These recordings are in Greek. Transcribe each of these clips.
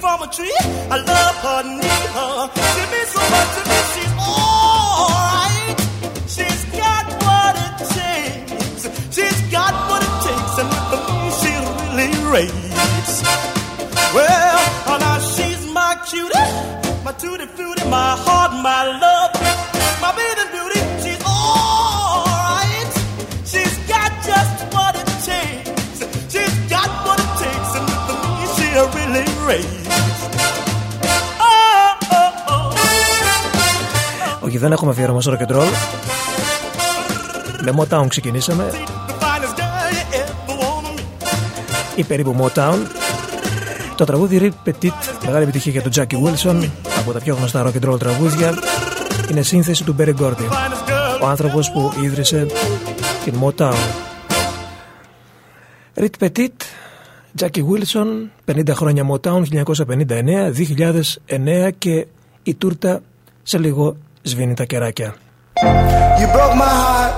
from a tree. I love her, need her. She means so much to me. She's alright. She's got what it takes. She's got what it takes, and with me she really rates. Well, oh, now she's my cutie, my tutti frutti, my heart, my love, Όχι, δεν έχουμε αφιέρωμα στο rock and roll. Με Motown ξεκινήσαμε, The finest girl you ever wanna meet. ή περίπου Motown. Το τραγούδι Rip Petit, μεγάλη επιτυχία για τον Jackie Wilson, από τα πιο γνωστά rock and roll τραγούδια, είναι σύνθεση του Berry Gordy, Finest girl ο άνθρωπος που ίδρυσε την Motown. Rip Petit, Jackie Wilson, 50 χρόνια Motown, 1959, 2009 και η τούρτα σε λίγο σβήνει τα κεράκια. You broke my heart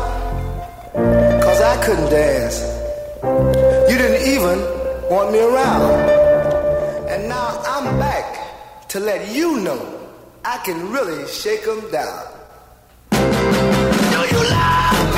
cause I couldn't dance. You didn't even want me around. And now I'm back to let you know I can really shake 'em down. Do you love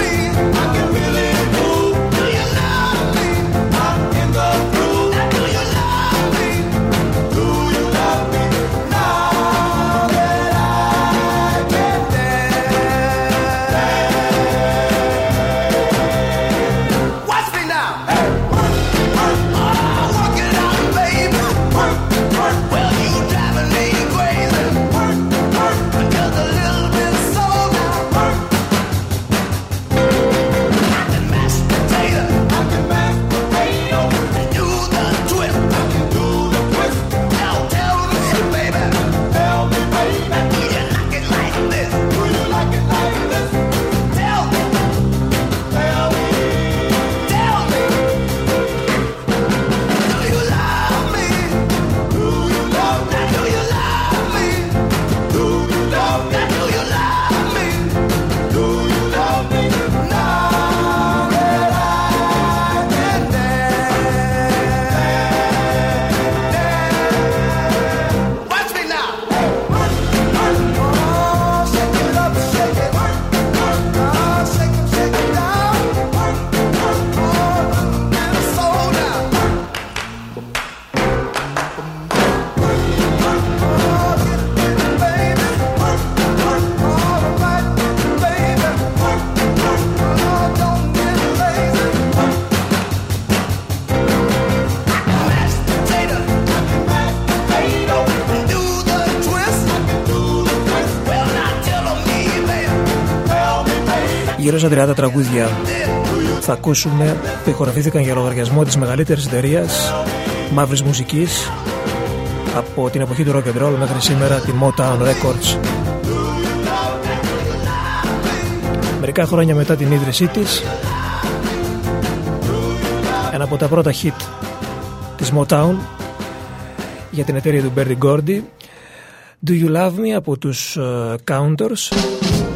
Γύρω στα 30 τραγούδια θα ακούσουμε που ηχογραφήθηκαν για λογαριασμό της μεγαλύτερης εταιρείας μαύρης μουσικής από την εποχή του rock and roll μέχρι σήμερα τη Motown Records. Μερικά χρόνια μετά την ίδρυσή της ένα από τα πρώτα hit της Motown για την εταιρεία του Berry Gordy Do You Love Me από τους ε, Counters ήταν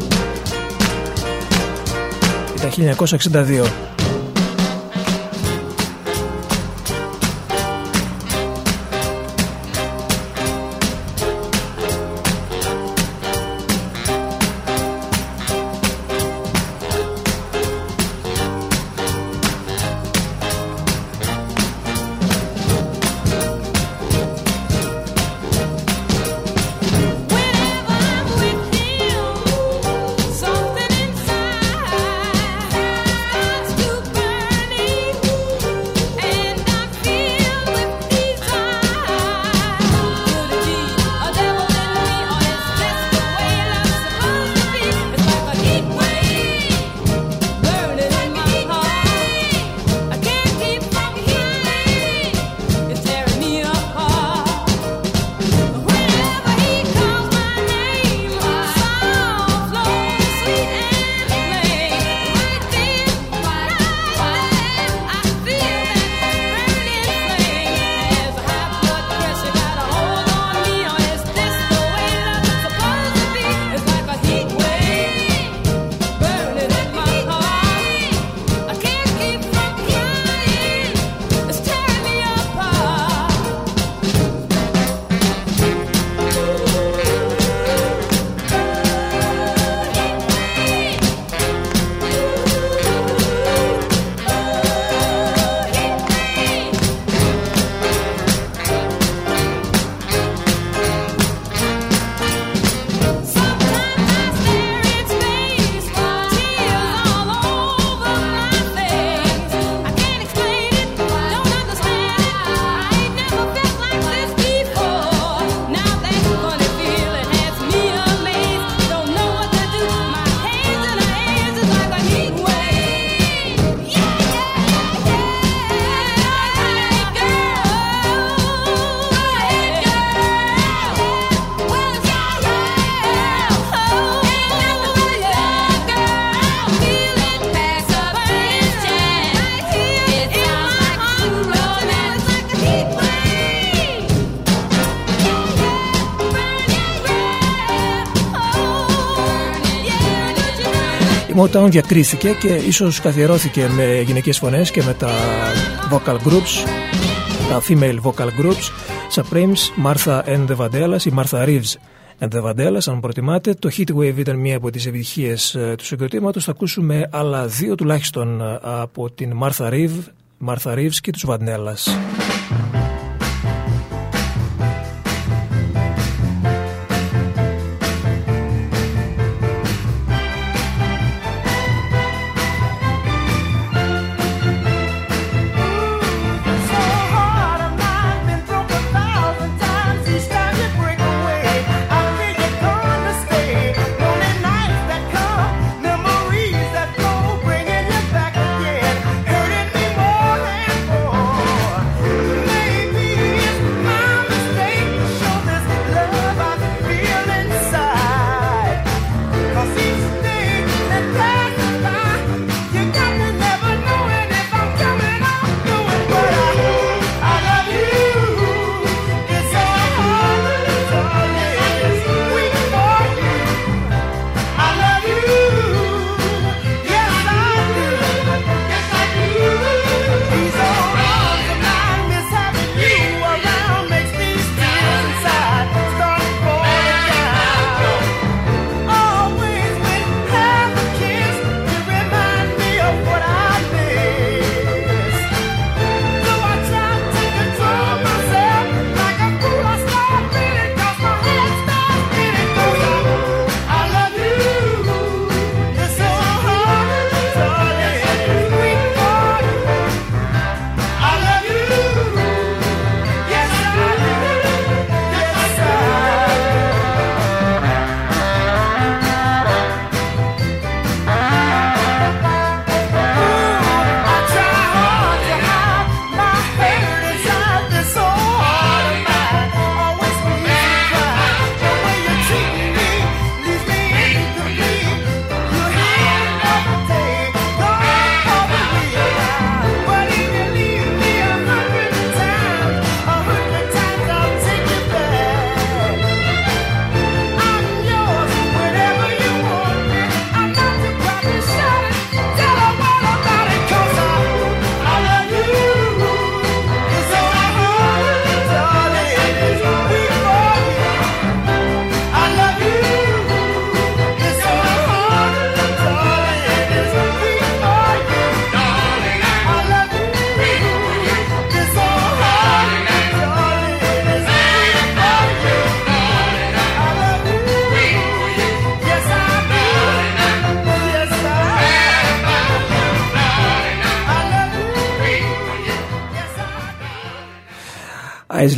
1962 Motown διακρίθηκε και ίσως καθιερώθηκε με γυναικές φωνές και με τα vocal groups, τα female vocal groups, Supremes, Martha and the Vandellas ή Martha Reeves and the Vandellas, αν προτιμάτε. Το Heatwave ήταν μία από τις επιτυχίες ε, του συγκροτήματος. Θα ακούσουμε άλλα δύο τουλάχιστον ε, από την Martha Reeves, Martha Reeves και τους Vandellas.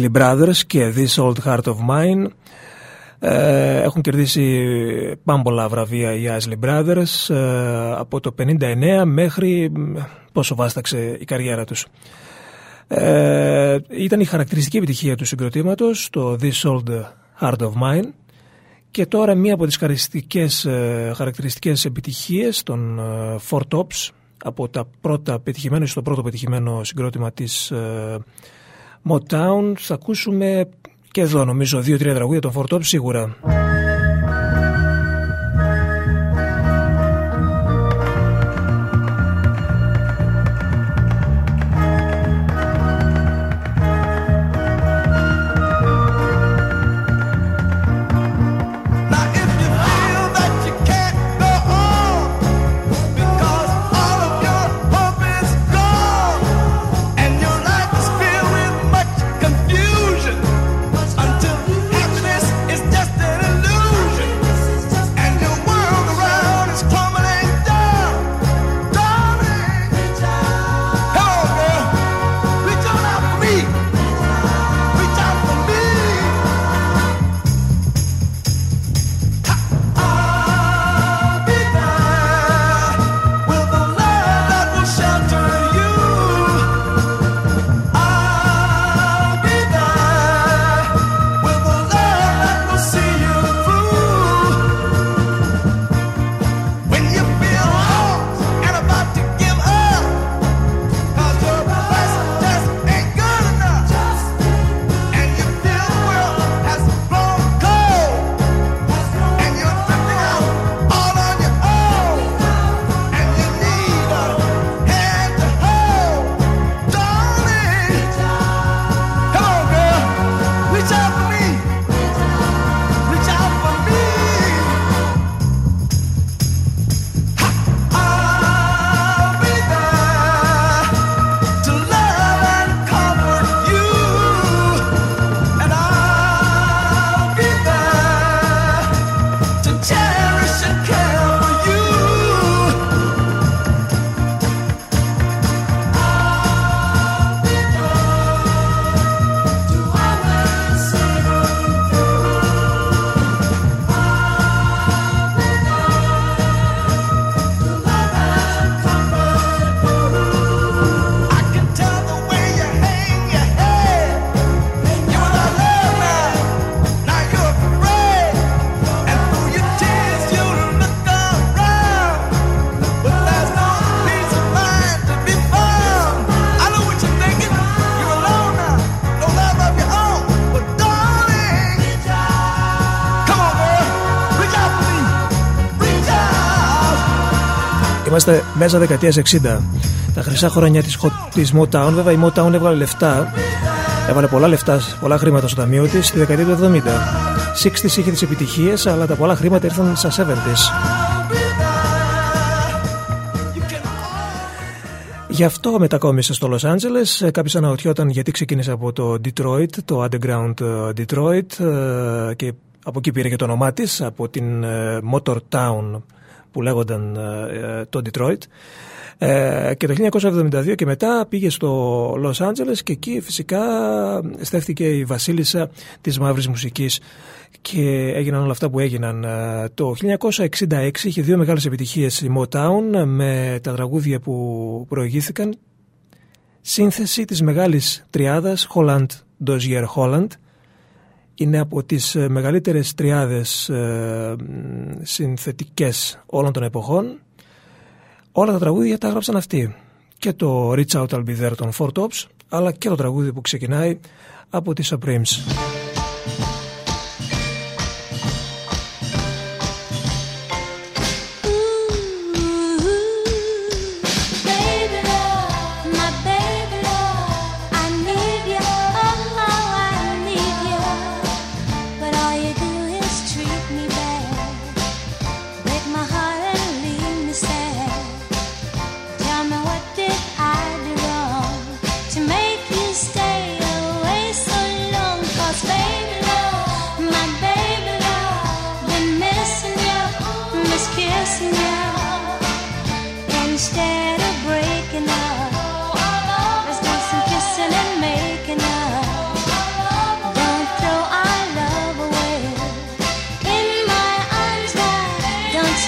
Isley Brothers και This Old Heart of Mine ε, έχουν κερδίσει πάμπολα βραβεία οι Isley Brothers ε, από το 59 μέχρι πόσο βάσταξε η καριέρα τους. Ε, ήταν η χαρακτηριστική επιτυχία του συγκροτήματος το This Old Heart of Mine και τώρα μία από τις χαρακτηριστικές, ε, χαρακτηριστικές επιτυχίες των Four Tops από τα πρώτα πετυχημένο στο πρώτο πετυχημένο συγκρότημα της Motown. Θα ακούσουμε και εδώ νομίζω δύο-τρία τραγούδια των Φορτόπ σίγουρα. Είμαστε μέσα δεκαετίας 60 Τα χρυσά χρόνια της, της Motown Βέβαια η Motown έβγαλε λεφτά. Έβαλε πολλά λεφτά, πολλά χρήματα στο ταμείο της Στη δεκαετία του 70 60's είχε τις επιτυχίες Αλλά τα πολλά χρήματα ήρθαν στα 70's Γι' αυτό μετακόμισε στο Los Angeles. Κάποιο αναρωτιόταν γιατί ξεκίνησε από το Detroit, το Underground ε, Detroit ε, και από εκεί πήρε και το όνομά της, από την ε, Motor Town που λέγονταν το Detroit. και το 1972 και μετά πήγε στο Los Angeles και εκεί φυσικά στέφθηκε η βασίλισσα της μαύρης μουσικής και έγιναν όλα αυτά που έγιναν. Ε, το 1966 είχε δύο μεγάλες επιτυχίες η Motown με τα τραγούδια που προηγήθηκαν. Σύνθεση της μεγάλης τριάδας Holland, Dozier Holland. Είναι από τις ε, μεγαλύτερες τριάδες ε, συνθετικές όλων των εποχών. Όλα τα τραγούδια τα έγραψαν αυτοί. Και το Reach Out I'll Be There των Four Tops, αλλά και το τραγούδι που ξεκινάει από τις Supremes.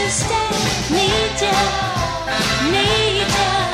should stay. Need you, need you.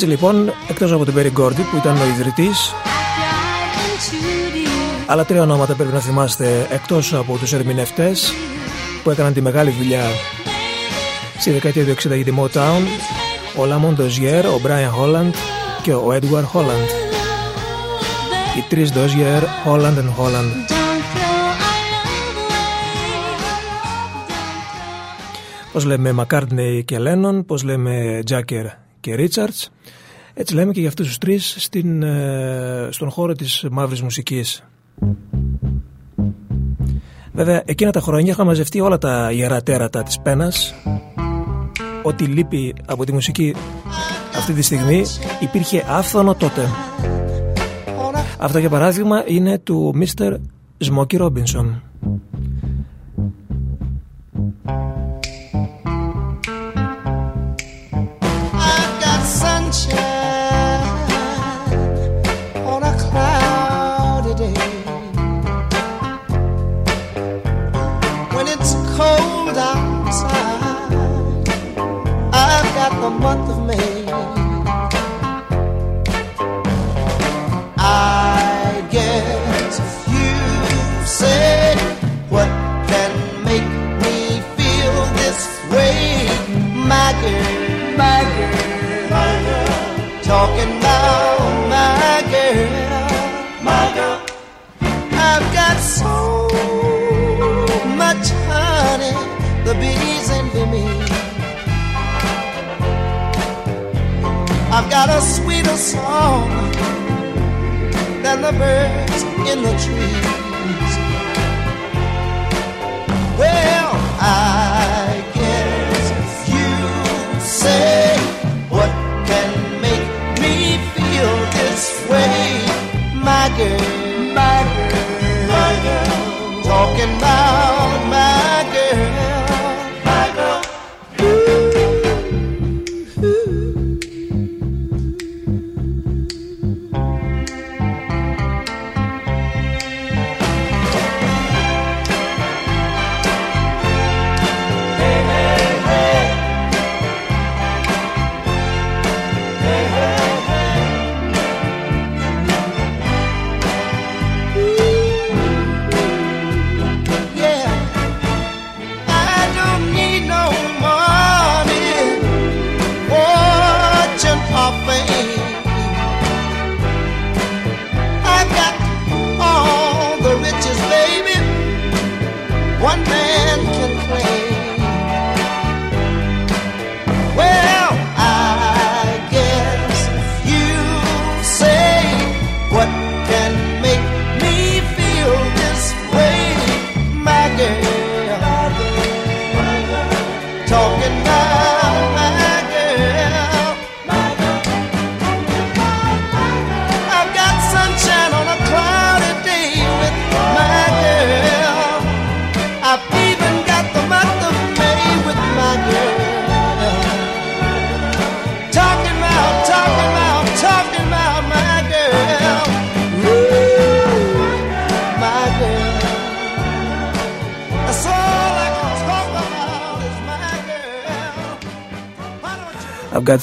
Έτσι λοιπόν, εκτός από τον Περι Γκόρντι που ήταν ο ιδρυτής άλλα τρία ονόματα πρέπει να θυμάστε εκτός από τους ερμηνευτές που έκαναν τη μεγάλη δουλειά στη δεκαετία του 60 για τη Motown ο Λαμόν Ντοζιέρ, ο Μπράιν Χόλαντ και ο Έντουαρ Χόλαντ οι τρεις Ντοζιέρ, Χόλαντ and Χόλαντ Πώς λέμε Μακάρτνεϊ και Λένον, πώς λέμε Τζάκερ και Ρίτσαρτς έτσι λέμε και για αυτούς τους τρεις στην, ε, στον χώρο της μαύρης μουσικής. Βέβαια εκείνα τα χρόνια είχαν μαζευτεί όλα τα ιερά τέρατα της πένας Ό,τι λείπει από τη μουσική αυτή τη στιγμή υπήρχε άφθονο τότε Αυτό για παράδειγμα είναι του Mr. Smokey Robinson song than the birds in the trees. Well, I guess you say what can make me feel this way, my girl, my girl, my girl. talking about my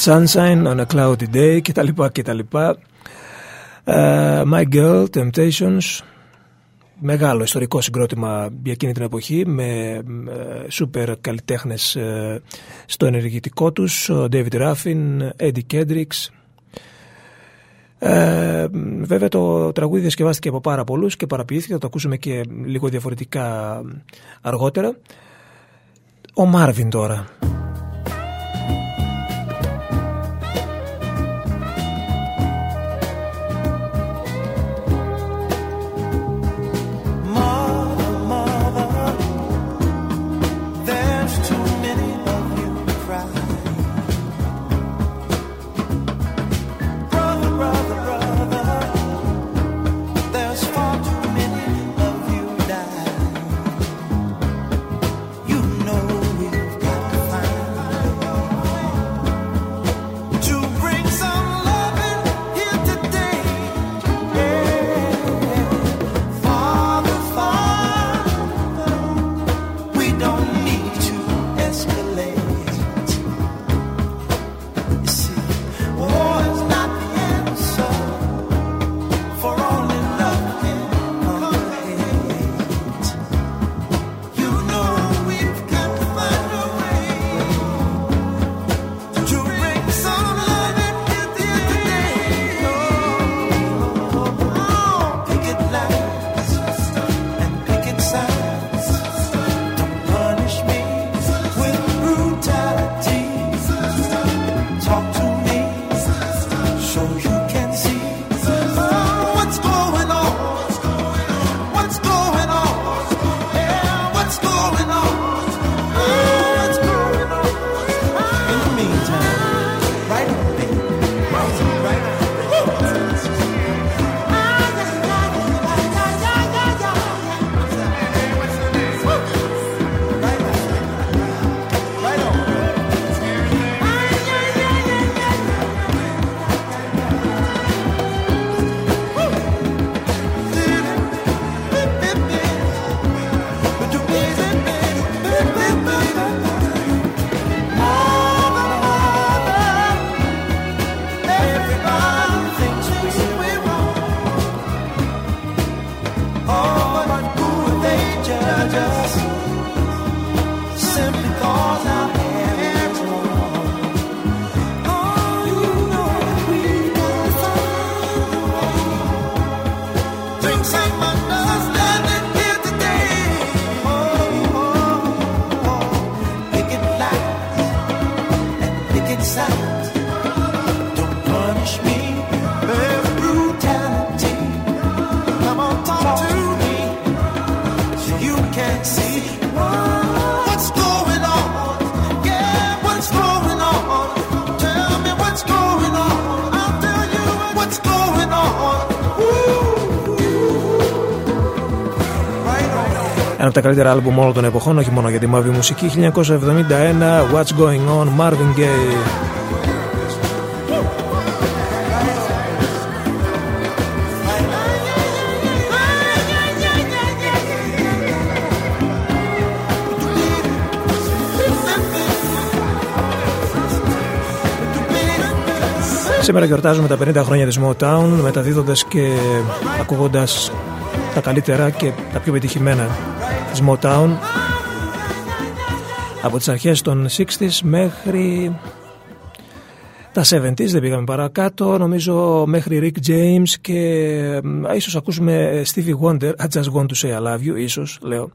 sunshine on a cloudy day κτλ. κτλ. Ε, My Girl, Temptations, μεγάλο ιστορικό συγκρότημα για εκείνη την εποχή με ε, σούπερ καλλιτέχνες ε, στο ενεργητικό τους, ο David Ruffin, Eddie Kendricks. Ε, βέβαια το τραγούδι διασκευάστηκε από πάρα πολλούς και παραποιήθηκε, θα το ακούσουμε και λίγο διαφορετικά αργότερα. Ο Μάρβιν τώρα. Καλύτερα άλμπουμ όλων των εποχών, όχι μόνο για τη μαύρη μουσική. 1971, What's Going On, Marvin Gaye. Σήμερα γιορτάζουμε τα 50 χρόνια της Motown μεταδίδοντας και ακούγοντας τα καλύτερα και τα πιο πετυχημένα της Motown από τις αρχές των 60s μέχρι τα 70s δεν πήγαμε παρακάτω νομίζω μέχρι Rick James και ίσως ακούσουμε Stevie Wonder I just want to say I love you ίσως λέω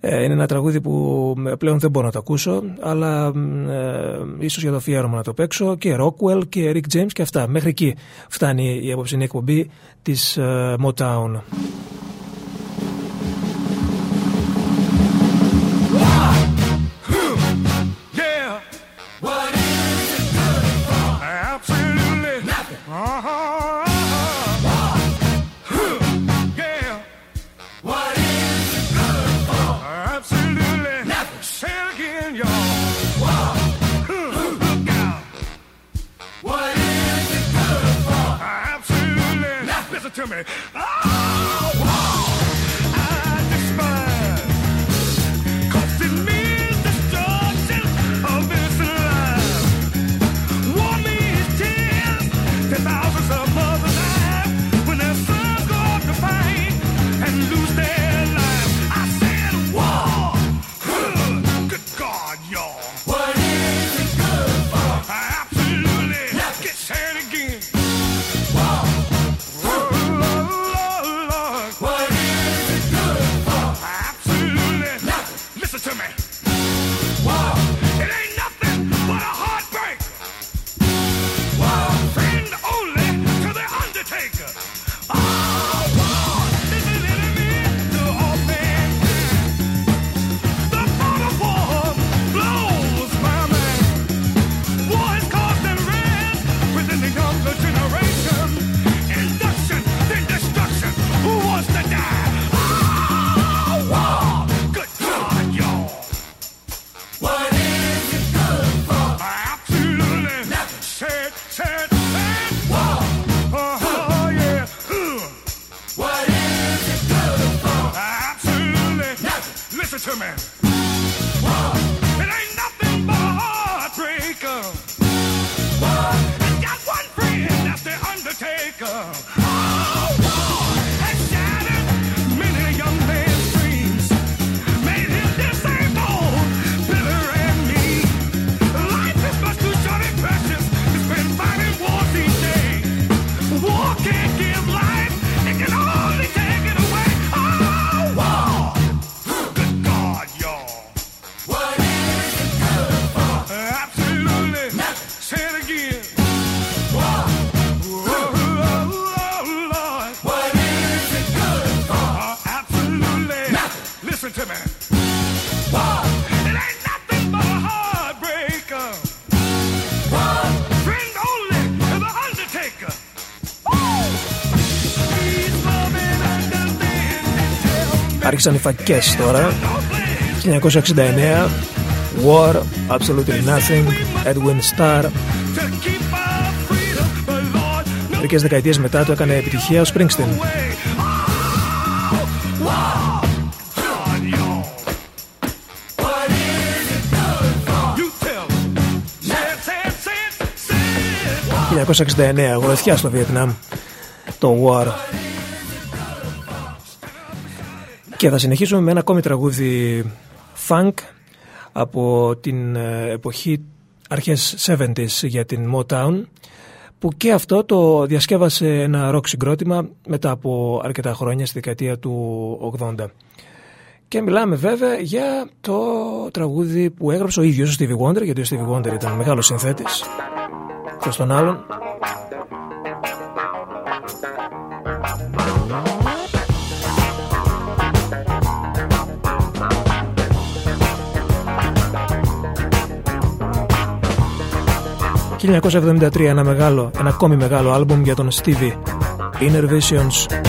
ε, είναι ένα τραγούδι που πλέον δεν μπορώ να το ακούσω, αλλά ε, ίσως για το αφιέρωμα να το παίξω και Rockwell και Rick James και αυτά. Μέχρι εκεί φτάνει η απόψηνή εκπομπή της ε, Motown. To me. Άρχισαν οι φακές τώρα. 1969 War, Absolutely Nothing, Edwin Starr. Μερικές δεκαετίες μετά το έκανε επιτυχία ο Springsteen. «1969, αγορεθιά στο Βιετνάμ, το War». Και θα συνεχίσουμε με ένα ακόμη τραγούδι funk από την ε, εποχή αρχές 70s για την Motown που και αυτό το διασκεύασε ένα rock συγκρότημα μετά από αρκετά χρόνια στη δεκαετία του 80. Και μιλάμε βέβαια για το τραγούδι που έγραψε ο ίδιος ο Stevie Wonder γιατί ο Stevie Wonder ήταν μεγάλος συνθέτης προς τον άλλον; 1973 ένα μεγάλο, ένα ακόμη μεγάλο άλμπουμ για τον Stevie. Inner Visions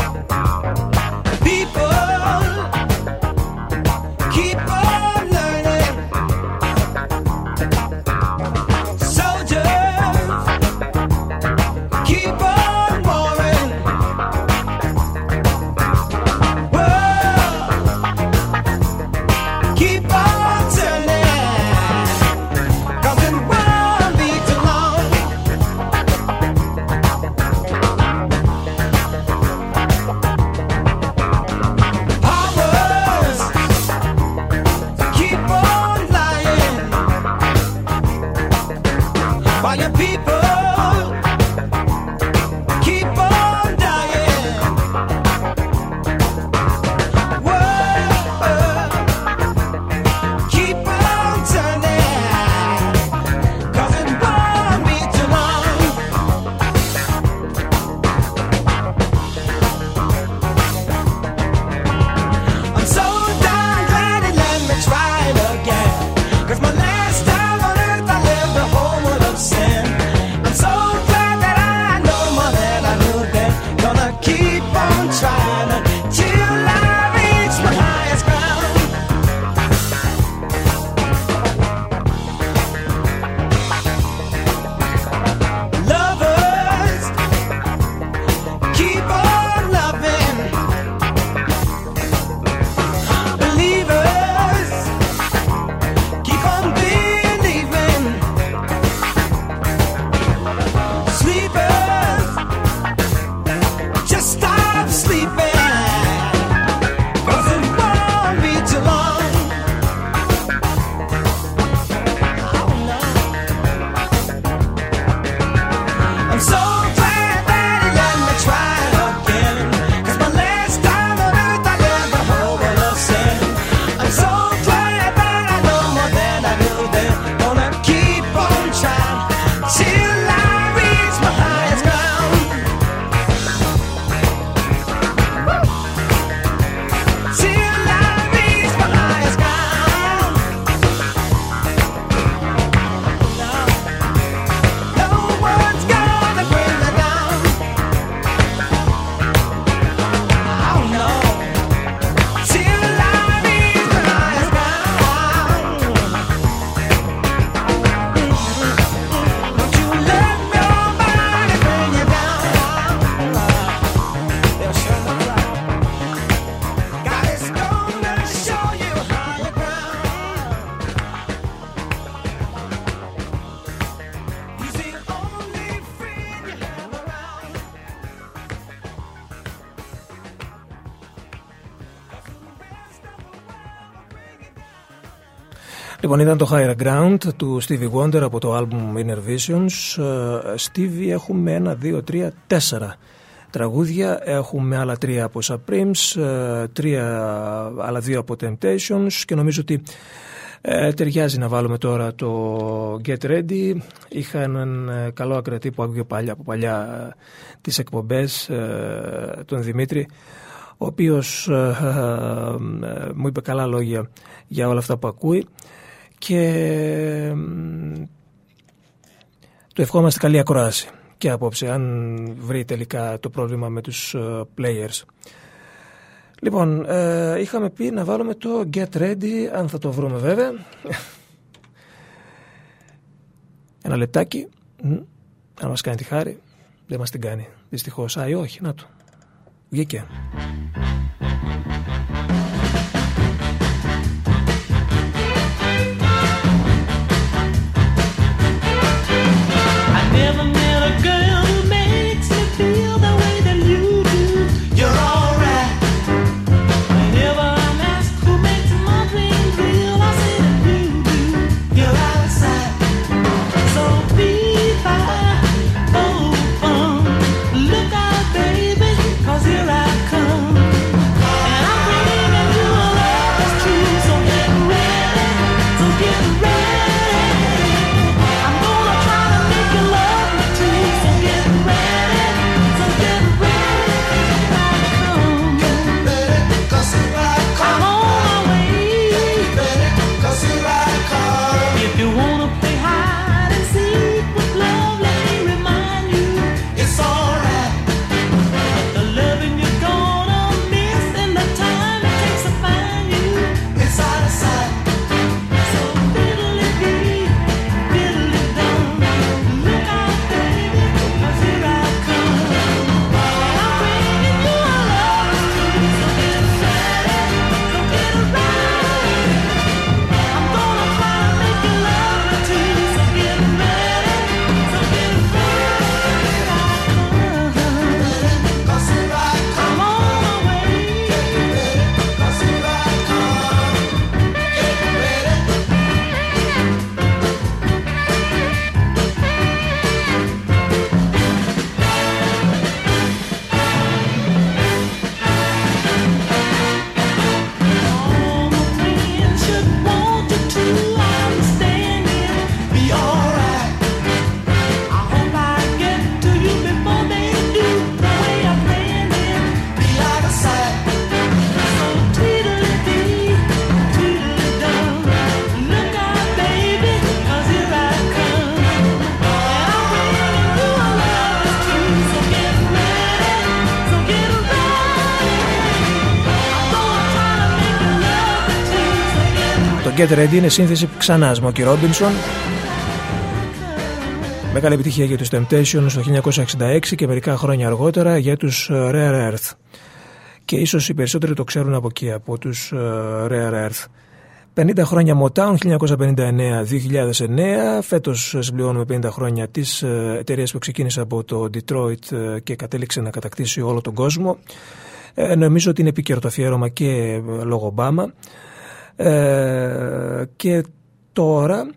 Λοιπόν, ήταν το Higher Ground του Stevie Wonder από το album Inner Visions. Ε, Stevie έχουμε ένα, δύο, τρία, τέσσερα τραγούδια. Έχουμε άλλα τρία από Supremes, ε, τρία, άλλα δύο από Temptations και νομίζω ότι ε, ταιριάζει να βάλουμε τώρα το Get Ready. Είχα έναν ε, καλό ακρατή που άκουγε παλιά, από παλιά τις εκπομπές, τον Δημήτρη, ο οποίος μου είπε καλά λόγια για όλα αυτά που ακούει και του ευχόμαστε καλή ακρόαση και απόψε αν βρει τελικά το πρόβλημα με τους ε, players. Λοιπόν, ε, είχαμε πει να βάλουμε το Get Ready, αν θα το βρούμε βέβαια. Ένα λεπτάκι, αν μας κάνει τη χάρη, δεν μας την κάνει δυστυχώς. Α, ή όχι, να το. Βγήκε. Get Ready είναι σύνθεση ξανά Smokey Robinson Μεγάλη επιτυχία για τους Temptations το 1966 και μερικά χρόνια αργότερα για τους ε, Rare Earth. Και ίσως οι περισσότεροι το ξέρουν από εκεί από τους ε, Rare Earth. 50 χρόνια Motown 1959-2009 φέτος συμπληρώνουμε 50 χρόνια της ε, εταιρείας που ξεκίνησε από το Detroit και κατέληξε να κατακτήσει όλο τον κόσμο. Νομίζω ότι είναι επίκαιρο το αφιέρωμα και λόγω Ομπάμα ε, και τώρα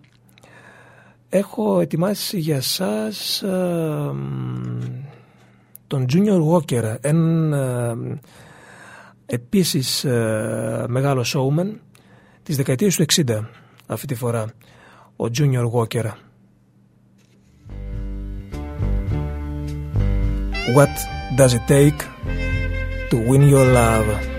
έχω ετοιμάσει για σας ε, τον Junior Walker, ένα ε, επίσης ε, μεγάλο showman της δεκαετίας του 60 αυτή τη φορά, ο Junior Walker. What does it take to win your love?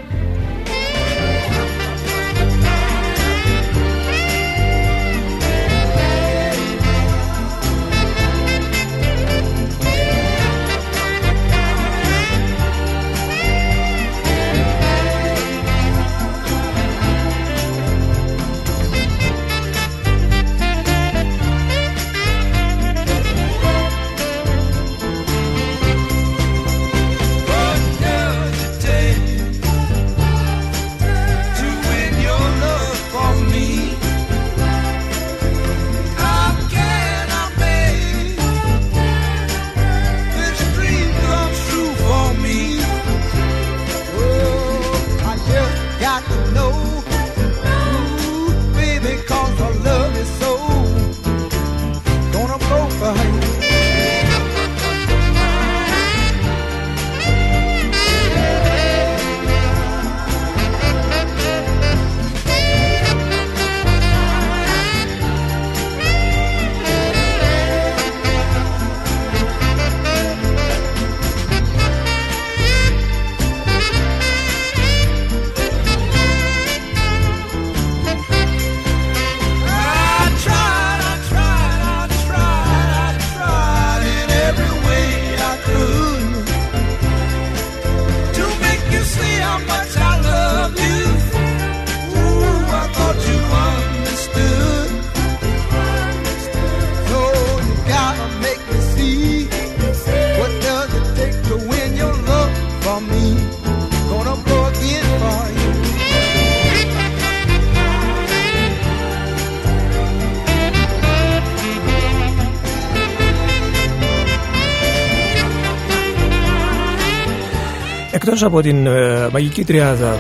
Εκτός από την ε, μαγική τριάδα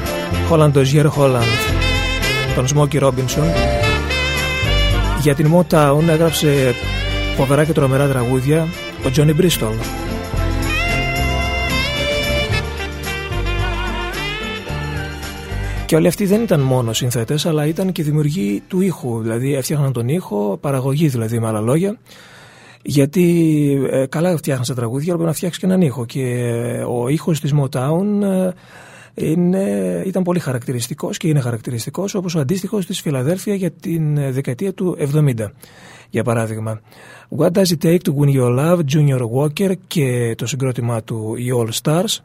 Holland Dozier Holland τον Smokey Robinson. Για την Motown έγραψε φοβερά και τρομερά τραγούδια ο Johnny Bristol. Και όλοι αυτοί δεν ήταν μόνο συνθέτες αλλά ήταν και δημιουργοί του ήχου δηλαδή έφτιαχναν τον ήχο, παραγωγή δηλαδή με άλλα λόγια γιατί ε, καλά φτιάχνει τα τραγούδια, αλλά πρέπει να φτιάξεις και έναν ήχο. Και ε, ο ήχος της Motown ε, είναι, ήταν πολύ χαρακτηριστικός και είναι χαρακτηριστικός όπως ο αντίστοιχος της Φιλαδέλφια για την δεκαετία του 70. Για παράδειγμα, What Does It Take to Win Your Love, Junior Walker και το συγκρότημά του οι All Stars.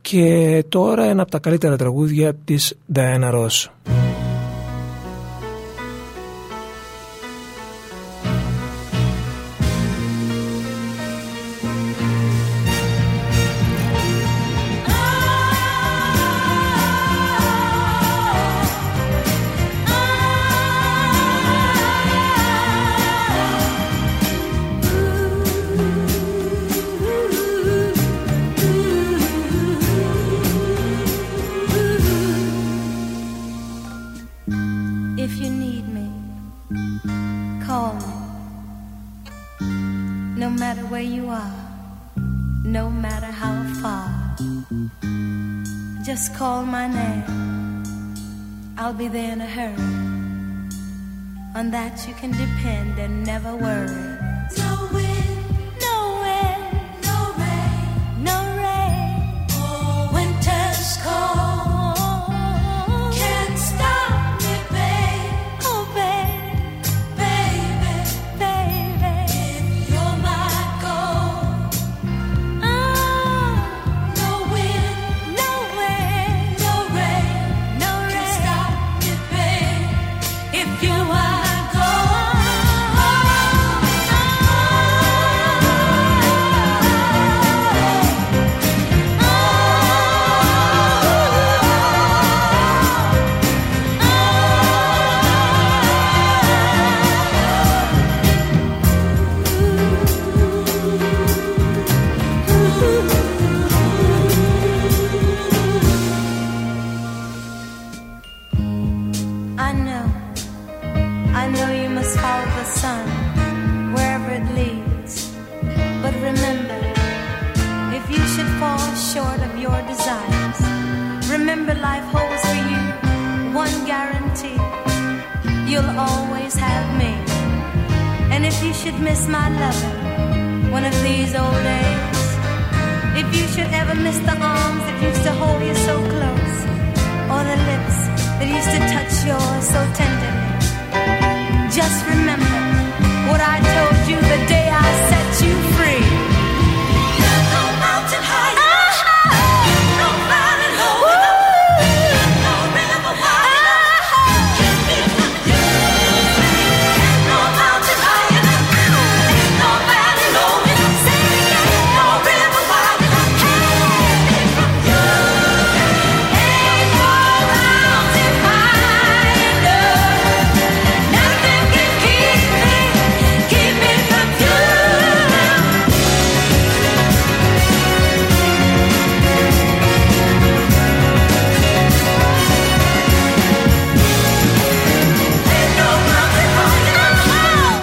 Και τώρα ένα από τα καλύτερα τραγούδια της Diana Ross. you should miss my loving one of these old days. If you should ever miss the arms that used to hold you so close, or the lips that used to touch yours so tenderly, just remember what I told you.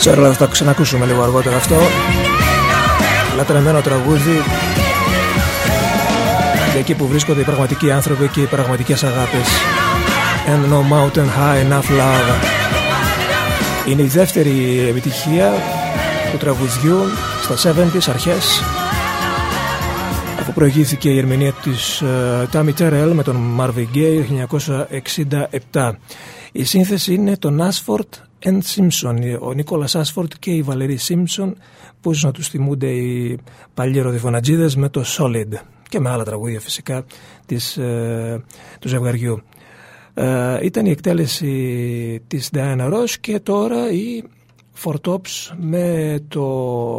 Ξέρω θα το ξανακούσουμε λίγο αργότερα αυτό. Λατρεμένο τραγούδι. Για εκεί που βρίσκονται οι πραγματικοί άνθρωποι και οι πραγματικές αγάπες. And no mountain high enough love. Είναι η δεύτερη επιτυχία του τραγουδιού στα 70's αρχές αφού προηγήθηκε η ερμηνεία της uh, Tammy Terrell με τον Marvin Gaye 1967 η σύνθεση είναι τον Ashford and Simpson, ο Νίκολας Άσφορντ και η Βαλερή Σίμψον, που ίσως να τους θυμούνται οι παλιοί ροδιφωνατζίδε με το Solid. και με άλλα τραγούδια φυσικά της, ε, του ζευγαριού. Ε, ήταν η εκτέλεση της Diana Ross και τώρα η Four Tops με το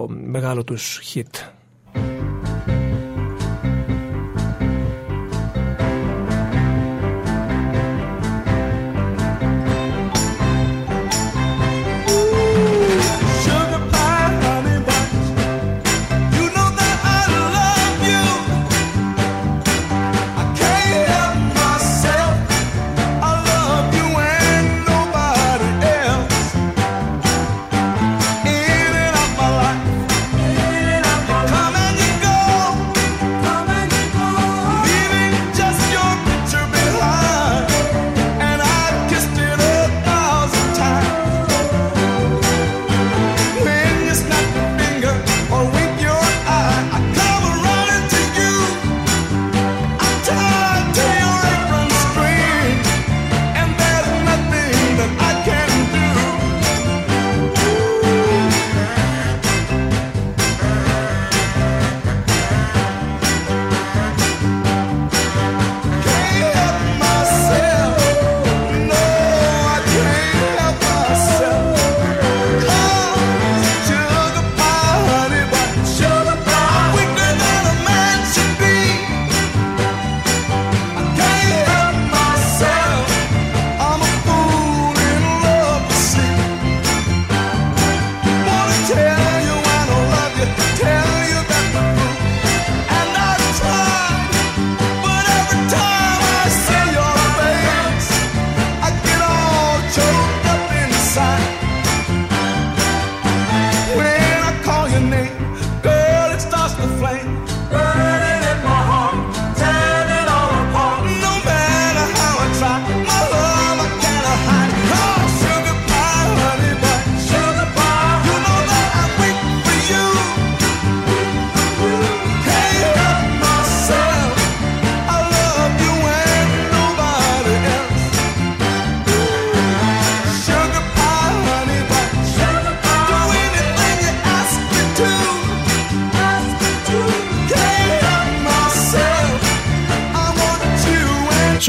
μεγάλο τους hit.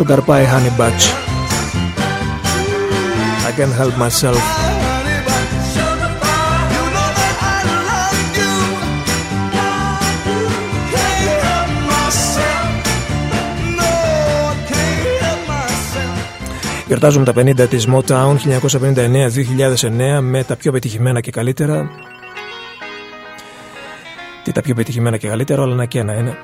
Sugar Pie Honey Bunch. I can't help myself. Γιορτάζουμε τα 50 της Motown 1959-2009 με τα πιο πετυχημένα και καλύτερα. Τι τα πιο πετυχημένα και καλύτερα όλα ένα και ένα είναι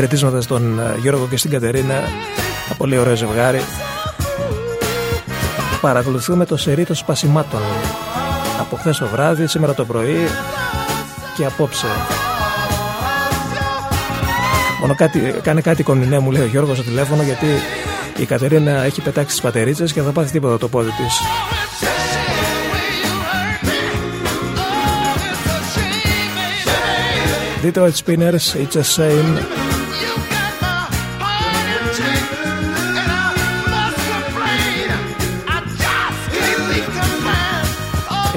χαιρετίσματα στον ε, Γιώργο και στην Κατερίνα. Ένα πολύ ωραίο ζευγάρι. Παρακολουθούμε το σερί των σπασιμάτων. Από χθες το βράδυ, σήμερα το πρωί και απόψε. Μόνο κάτι, κάνει κάτι κομινέ μου λέει ο Γιώργος στο τηλέφωνο γιατί η Κατερίνα έχει πετάξει τις πατερίτσες και θα πάθει τίποτα το πόδι της. Detroit Spinners, It's a Shame.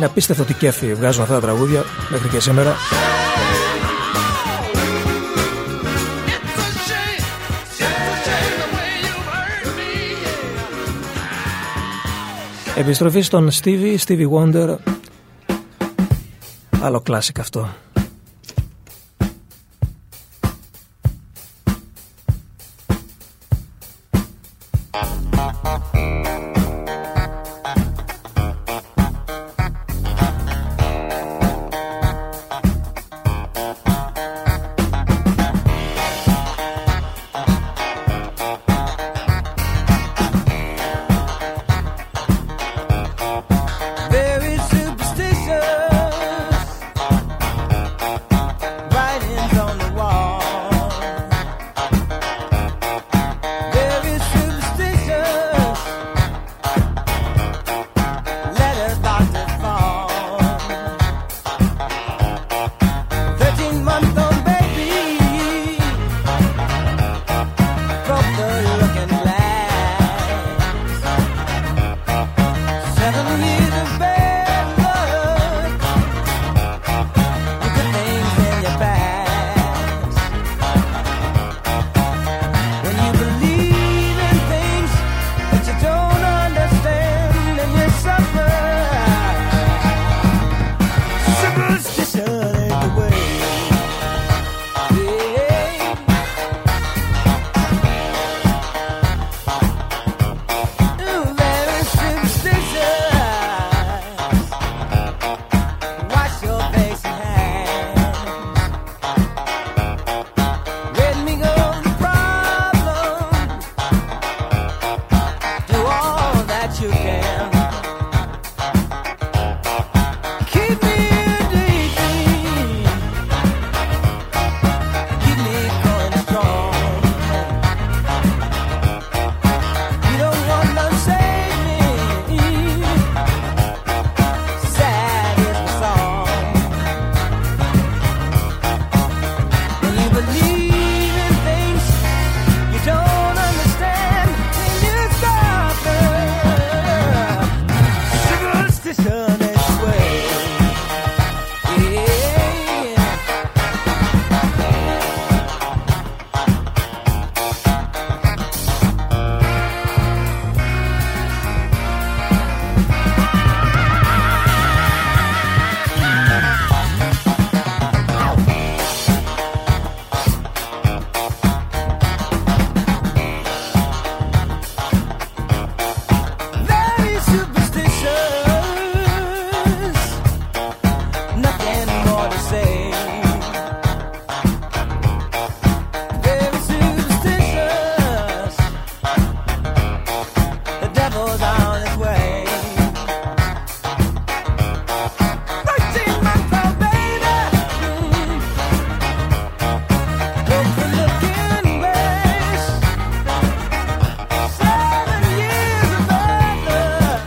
Είναι απίστευτο τι κέφι βγάζουν αυτά τα τραγούδια μέχρι και σήμερα. Επιστροφή στον Stevie, Stevie Wonder. Άλλο κλάσικ αυτό.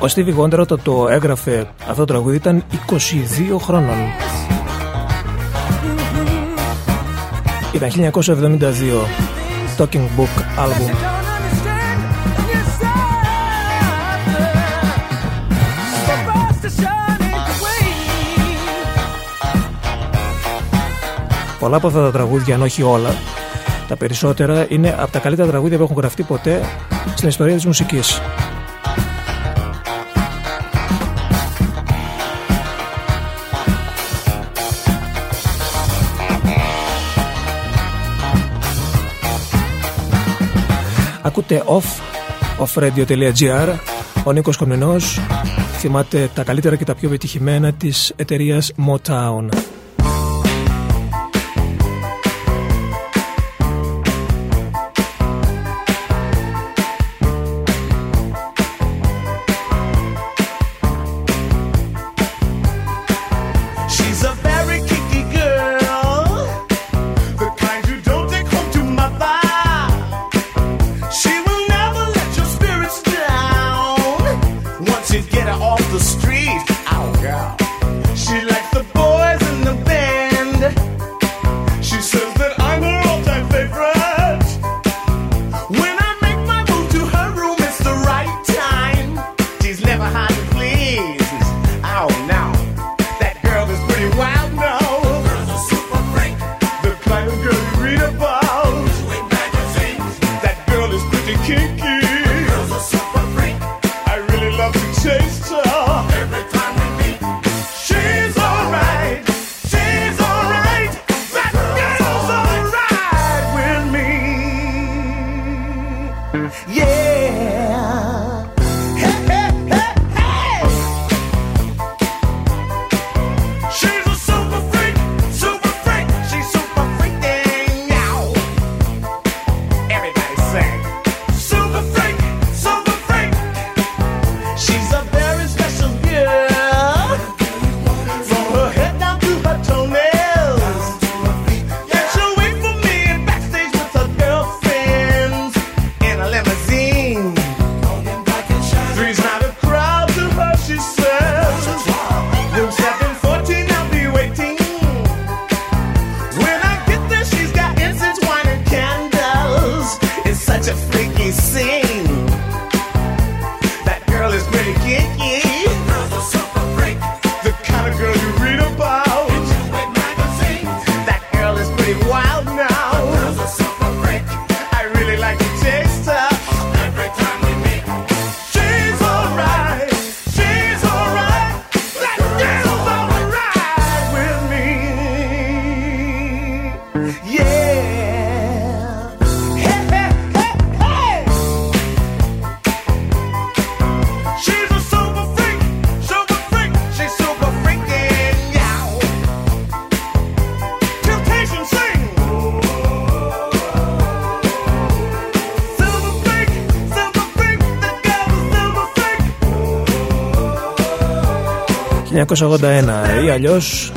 Stevie Wonder όταν το έγραφε αυτό το τραγούδι ήταν 22 χρόνων. Ήταν 1972 Talking Book Album. Πολλά από αυτά τα τραγούδια, αν όχι όλα, τα περισσότερα είναι από τα καλύτερα τραγούδια που έχουν γραφτεί ποτέ στην ιστορία της μουσικής. Ακούτε off, offradio.gr Ο Νίκος Κομνηνός θυμάται τα καλύτερα και τα πιο πετυχημένα της εταιρείας Motown. 1981 ή αλλιώς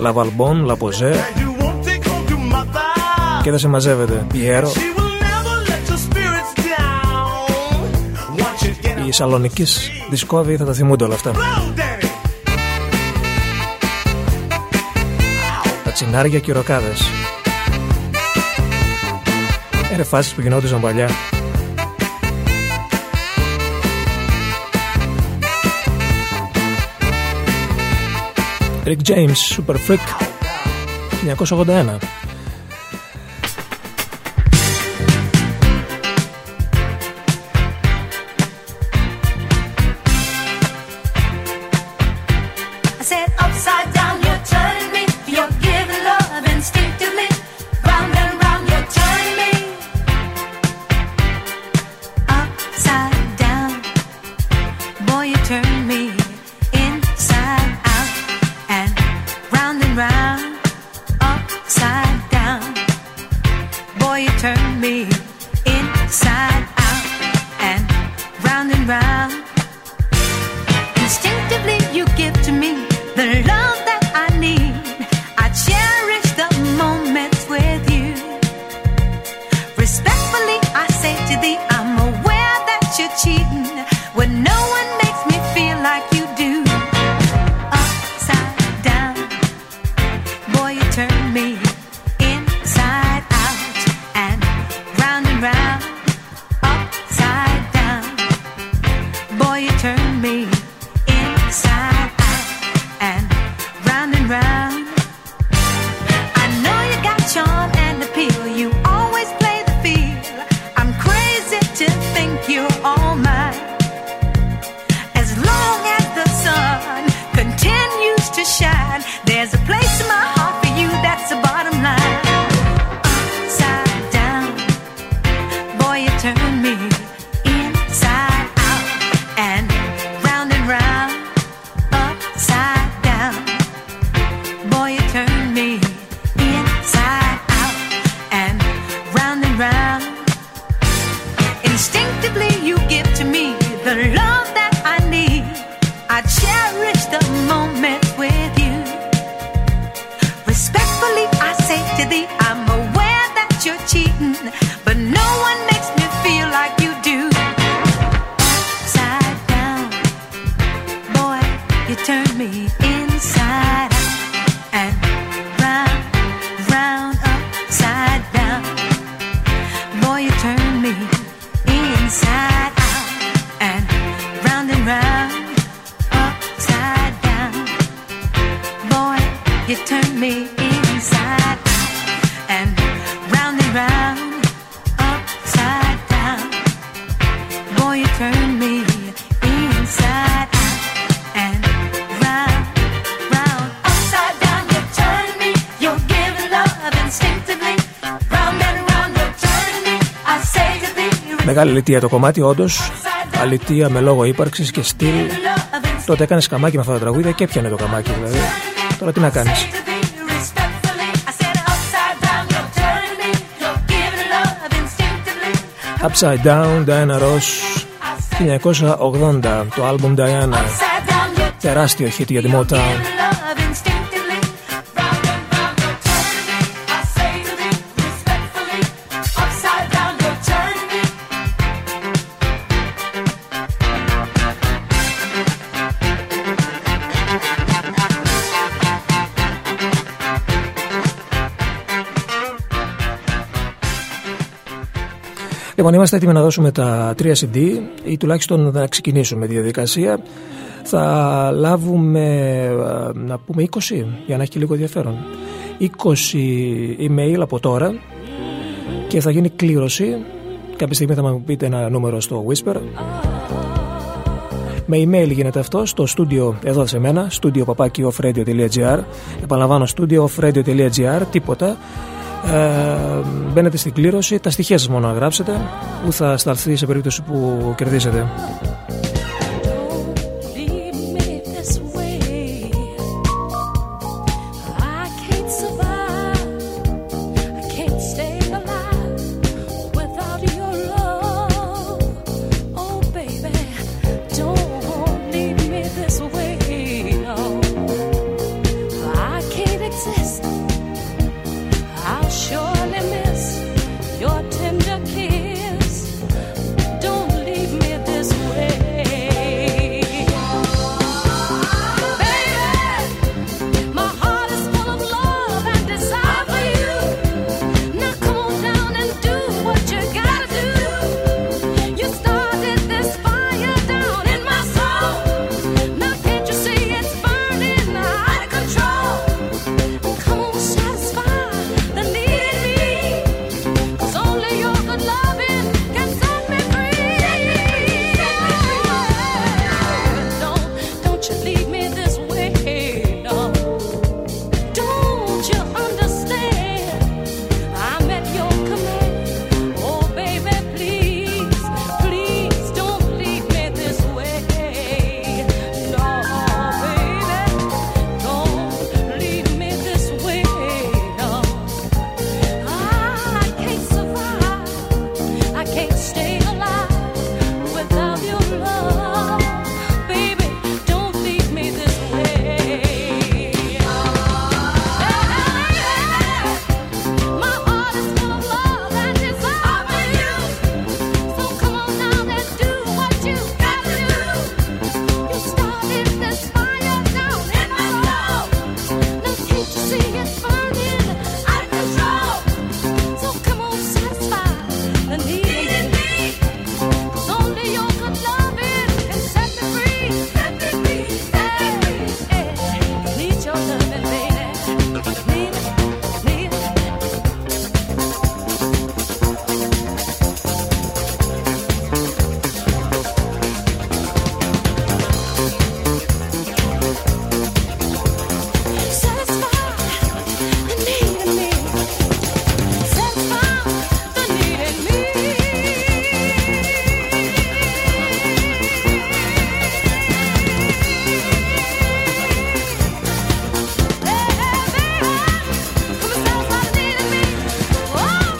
Λαβαλμπόν, Λαποζέ και δεν σε μαζεύεται Πιέρο Οι Σαλονικής δισκόβοι θα τα θυμούνται όλα αυτά. Τα τσινάρια και οι ροκάδες. Έρε φάσεις που γινόντουσαν παλιά Rick James, Super Freak 1981 Μεγάλη λιτία το κομμάτι, όντως. Αλητία με λόγο ύπαρξης και στυλ. Τότε έκανες καμάκι με αυτά τα τραγούδια και έπιανε το καμάκι δηλαδή. Τώρα τι να κάνεις; Upside Down, Diana Ross 1980 το άλμπουμ Diana τεράστιο hit για τη Motown Λοιπόν, είμαστε έτοιμοι να δώσουμε τα 3 CD ή τουλάχιστον να ξεκινήσουμε τη διαδικασία. Θα λάβουμε, να πούμε, 20 για να έχει και λίγο ενδιαφέρον. email από τώρα και θα γίνει κλήρωση. Κάποια στιγμή θα μου πείτε ένα νούμερο στο Whisper. Με email γίνεται αυτό στο στούντιο εδώ σε μένα, studio papakioffradio.gr. Επαναλαμβάνω, studio offradio.gr, τίποτα. Ε, μπαίνετε στην κλήρωση, τα στοιχεία σας μόνο να γράψετε, που θα σταλθεί σε περίπτωση που κερδίσετε.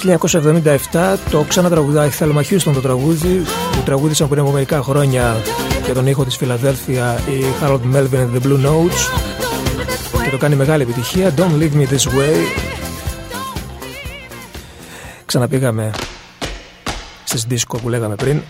1977 το ξανατραγουδάει Θέλμα Χιούστον το τραγούδι που τραγούδισαν πριν από μερικά χρόνια για τον ήχο της Φιλαδέλφια η Harold Melvin and the Blue Notes. Και το κάνει μεγάλη επιτυχία Don't Leave Me This Way. Ξαναπήγαμε στις δίσκο που λέγαμε πριν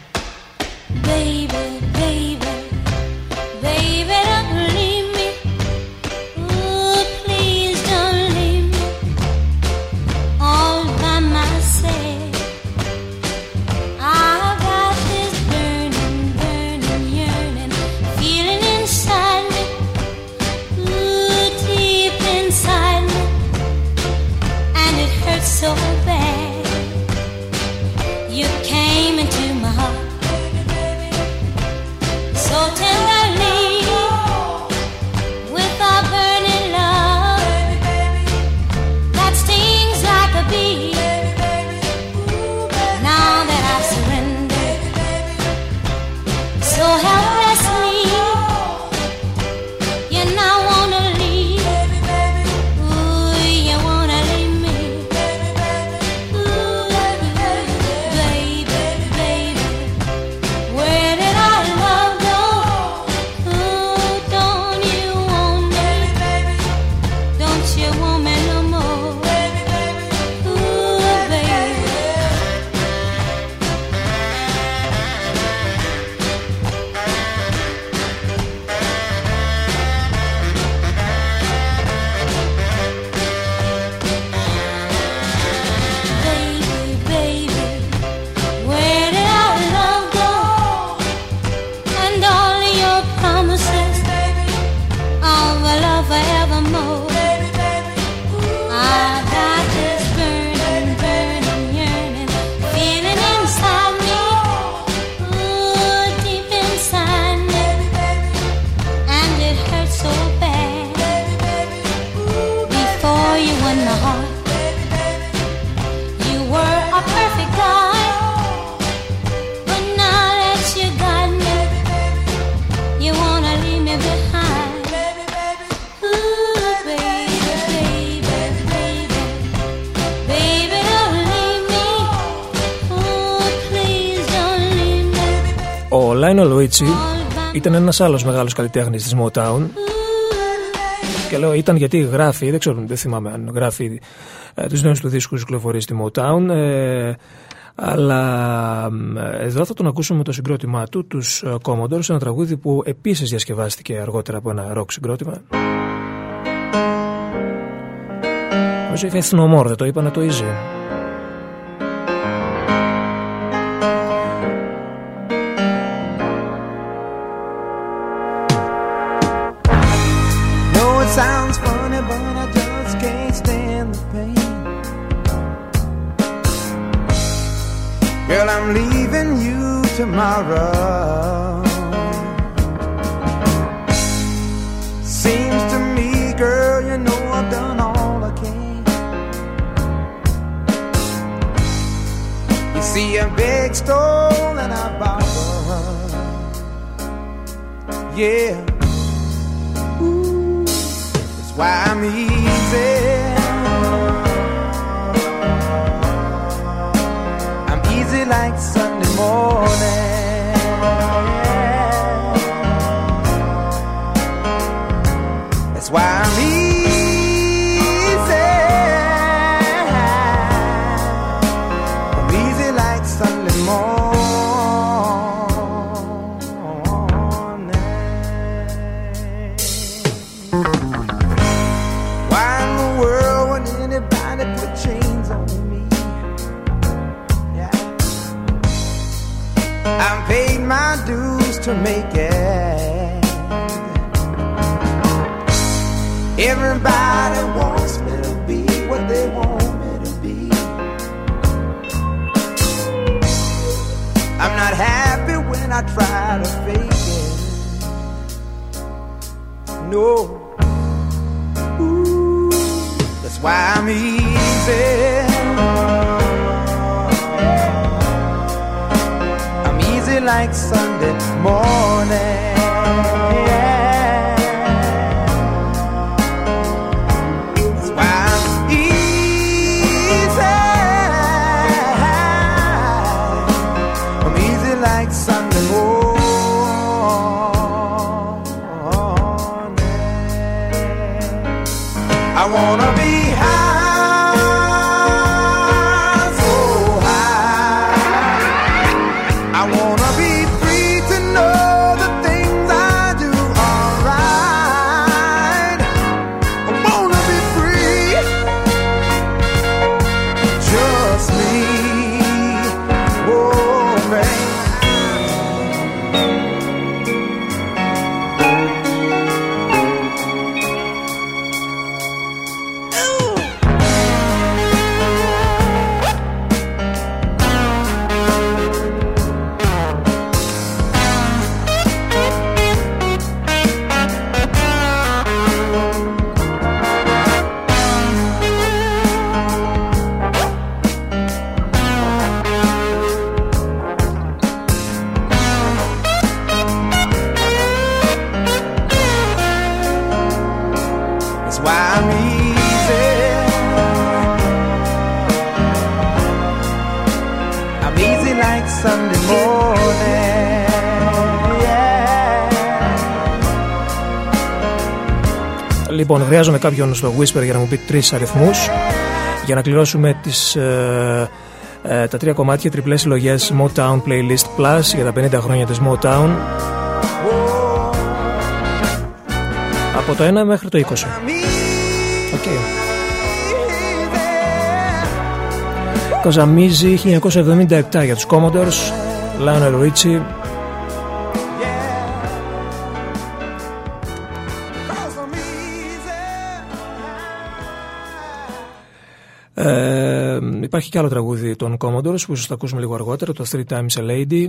ένας άλλος μεγάλος καλλιτέχνης της Motown και λέω ήταν γιατί γράφει, δεν ξέρω, δεν θυμάμαι αν γράφει ε, τους νέους του δίσκους κυκλοφορεί στη Motown ε, αλλά εδώ θα τον ακούσουμε με το συγκρότημά του, τους ε, Commodores, ένα τραγούδι που επίσης διασκευάστηκε αργότερα από ένα rock συγκρότημα. Όσο είχε εθνομόρ, δεν το είπανε το Easy. next. Χρειάζομαι κάποιον στο Whisper για να μου πει τρεις αριθμούς για να κληρώσουμε τις, ε, ε, τα τρία κομμάτια τριπλές συλλογές Motown Playlist Plus για τα 50 χρόνια της Motown. Από το 1 μέχρι το 20. Okay. Κοζαμίζη 1977 για τους Commodores Lionel Richie Υπάρχει και άλλο τραγούδι των Commodores που ίσως θα ακούσουμε λίγο αργότερα, το Three Times a Lady.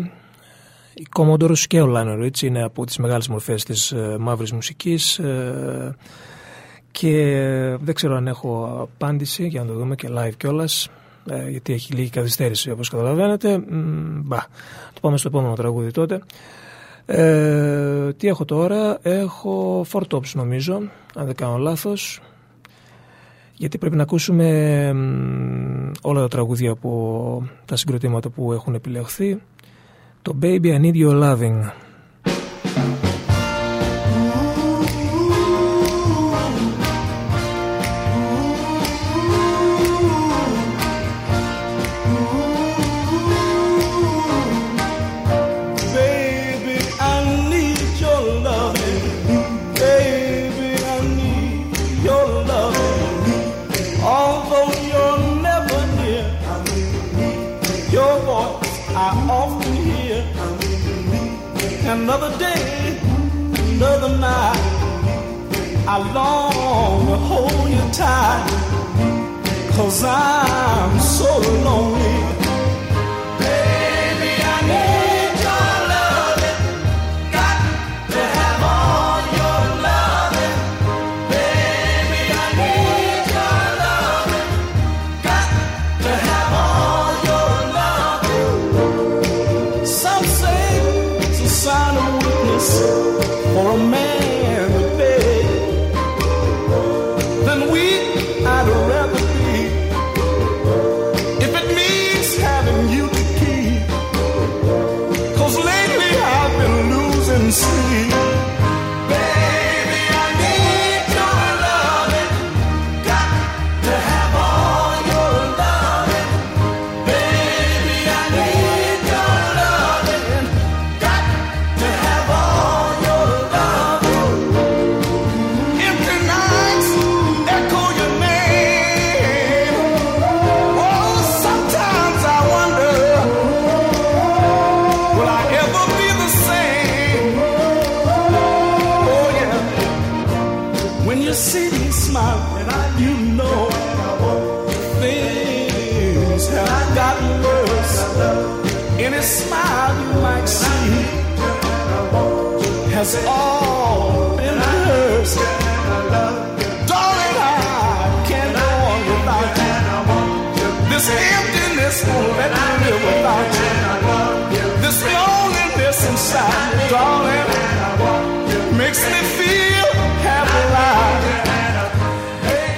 Οι Commodores και ο Lionel Rich είναι από τις μεγάλες μορφές της ε, μαύρης μουσικής ε, και δεν ξέρω αν έχω απάντηση για να το δούμε και live κιόλας. Ε, γιατί έχει λίγη καθυστέρηση όπως καταλαβαίνετε. Μπα, το πάμε στο επόμενο τραγούδι τότε. Ε, τι έχω τώρα, έχω Four Tops νομίζω, αν δεν κάνω λάθος γιατί πρέπει να ακούσουμε όλα τα τραγούδια από τα συγκροτήματα που έχουν επιλεχθεί Το Baby I Need Your Loving. Cause I'm so lonely.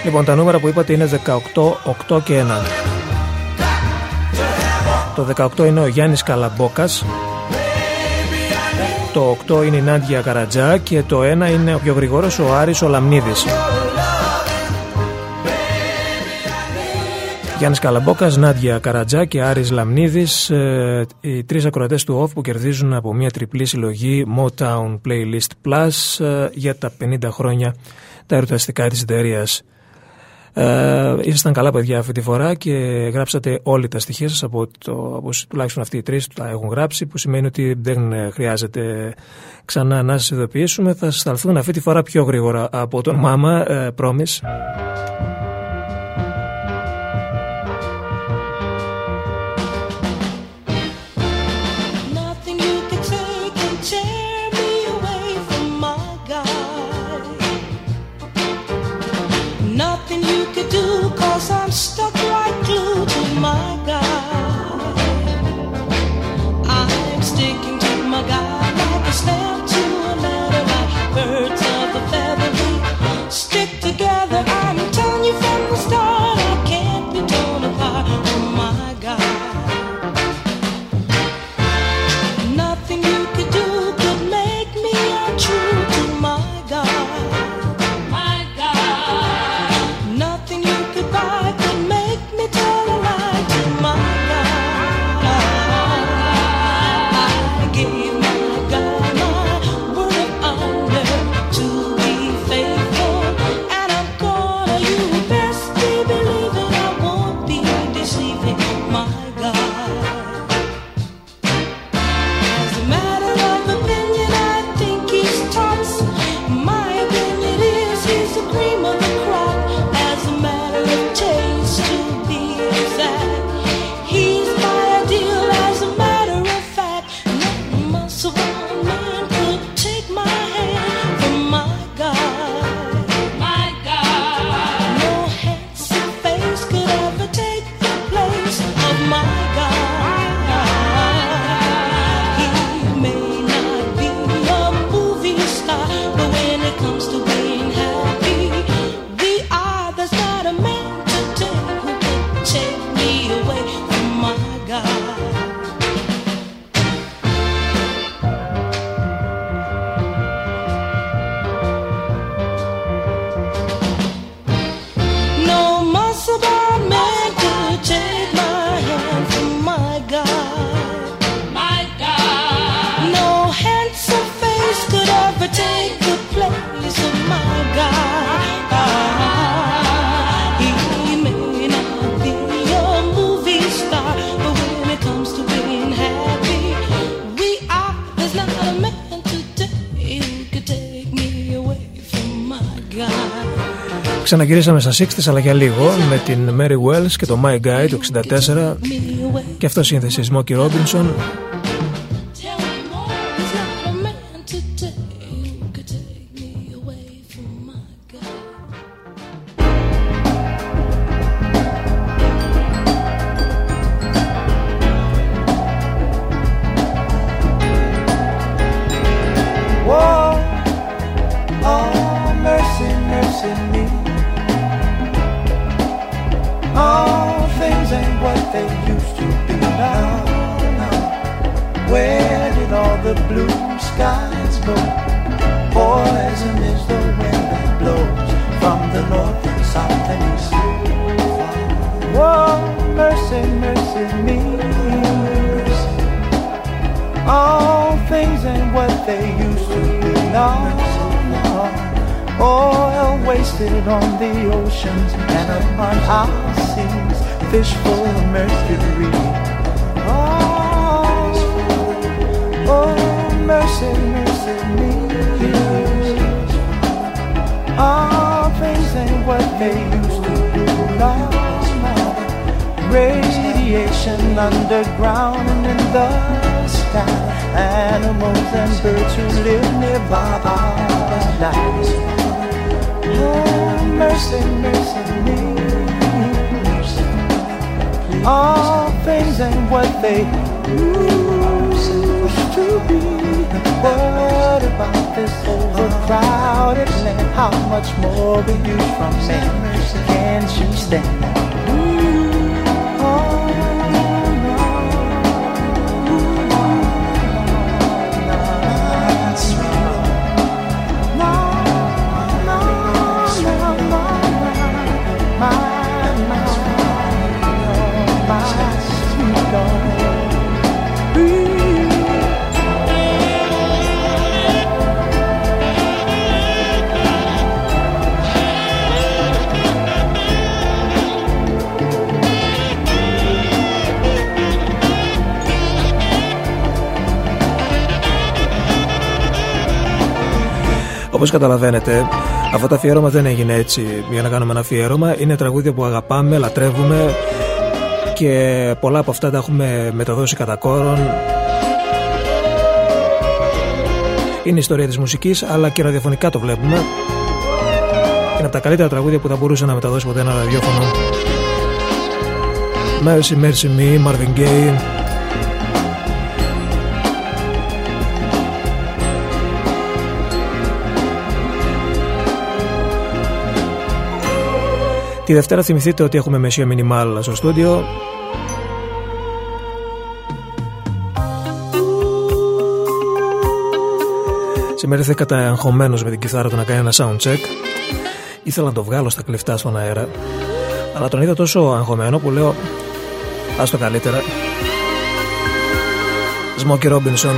Λοιπόν, τα νούμερα που είπατε είναι 18, 8 και 1. Το 18 είναι ο Γιάννης Καλαμπόκας το 8 είναι η Νάντια Καρατζά και το 1 είναι ο πιο γρηγόρος ο Άρης ο Λαμνίδης. Γιάννης Καλαμπόκας, Νάντια Καρατζά και Άρης Λαμνίδης ε, οι τρεις ακροατές του OFF που κερδίζουν από μια τριπλή συλλογή Motown Playlist Plus ε, για τα 50 χρόνια τα ερωταστικά της εταιρείας. Ε, ήσασταν καλά παιδιά αυτή τη φορά και γράψατε όλοι τα στοιχεία σας από, το, από τουλάχιστον αυτοί οι τρεις τα έχουν γράψει που σημαίνει ότι δεν χρειάζεται ξανά να σας ειδοποιήσουμε. Θα σας σταλθούν αυτή τη φορά πιο γρήγορα από τον Μάμα ε, Promise Ξαναγυρίσαμε στα 60 αλλά για λίγο με την Mary Wells και το My Guy του 64 και αυτό σύνθεση Smokey Robinson On the oceans and upon our seas, fish full of mercury. Oh, oh, mercy, mercy me. Our things ain't what they used to be. Lost my radiation underground and in the sky. Animals and birds who live nearby are lives. Oh mercy, mercy me. Mercy, please, All things and what they used to be. What about this overcrowded land? How much more will you from me? Can't you stand? Όπως καταλαβαίνετε αυτό το αφιέρωμα δεν έγινε έτσι για να κάνουμε ένα αφιέρωμα. Είναι τραγούδια που αγαπάμε, λατρεύουμε Και πολλά από αυτά τα έχουμε μεταδώσει κατά κόρον. Είναι ιστορία της μουσικής αλλά και ραδιοφωνικά το βλέπουμε. Είναι από τα καλύτερα τραγούδια που θα μπορούσε να μεταδώσει ποτέ ένα ραδιόφωνο. Mercy Mercy Me, Marvin Gaye Τη Δευτέρα θυμηθείτε ότι έχουμε μεσία μινιμάλ στο στούντιο. Σήμερα ήρθε καταγχωμένος με την κιθάρα του να κάνει ένα sound check. Ήθελα να το βγάλω στα κλεφτά στον αέρα. Αλλά τον είδα τόσο αγχωμένο που λέω ας το καλύτερα. Smokey Robinson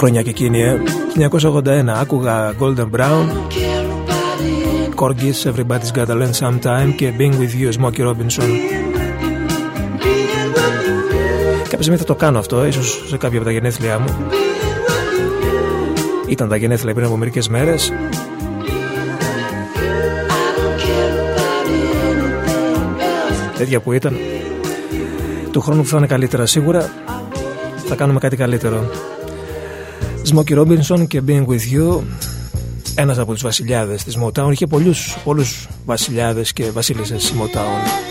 χρονιά και εκείνη, ε; 1981. Άκουγα Golden Brown, Corgis, Everybody's Gotta Learn Sometime και Being With You, Smokey Robinson. Κάποια στιγμή θα το κάνω αυτό, ίσως σε κάποια από τα γενέθλιά μου. Ήταν τα γενέθλια πριν από μερικές μέρες. Τέτοια που ήταν. Του χρόνου που θα είναι καλύτερα σίγουρα θα κάνουμε κάτι καλύτερο. Smokey Robinson και Being With You ένας από τους βασιλιάδες της Motown είχε πολλούς, πολλούς βασιλιάδες και βασίλισσες Motown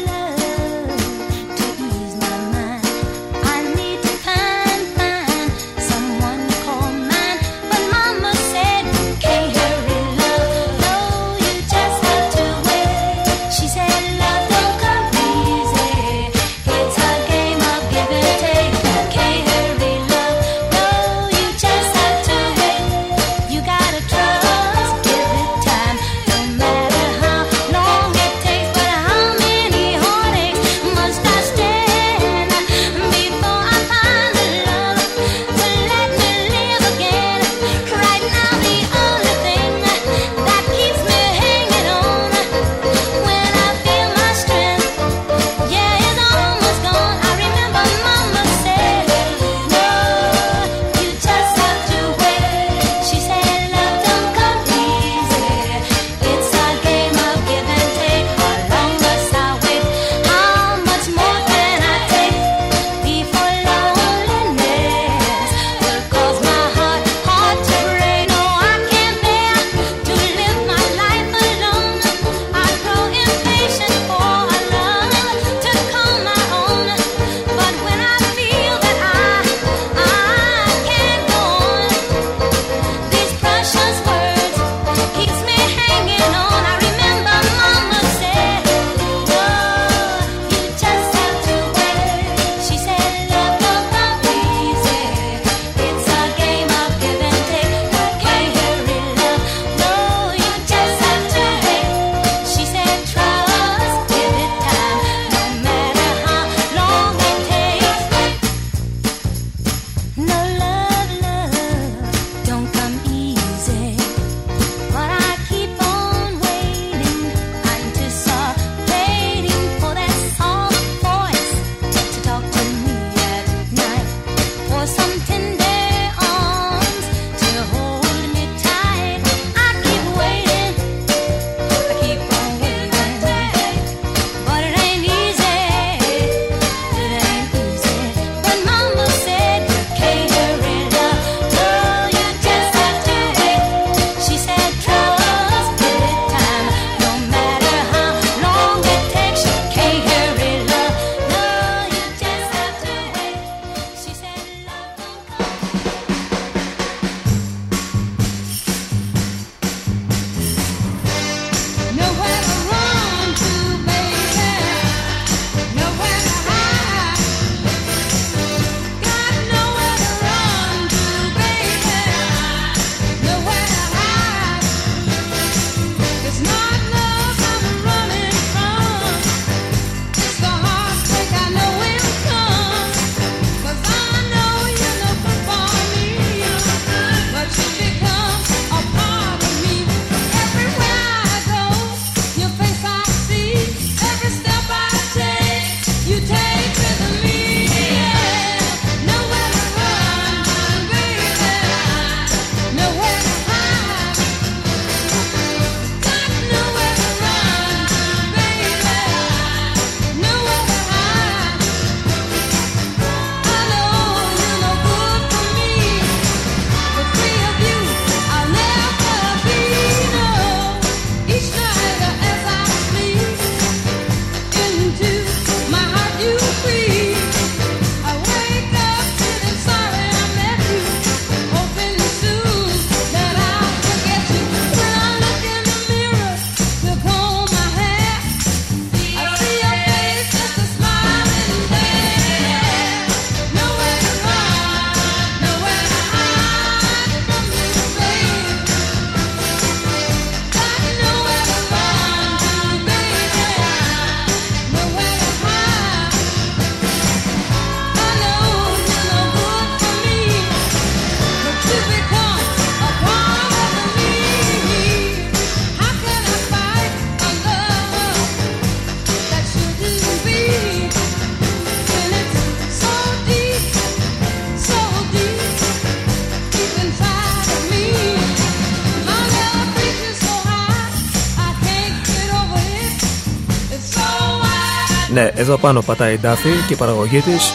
Ναι, εδώ πάνω πατάει η Ντάφη και η παραγωγή της.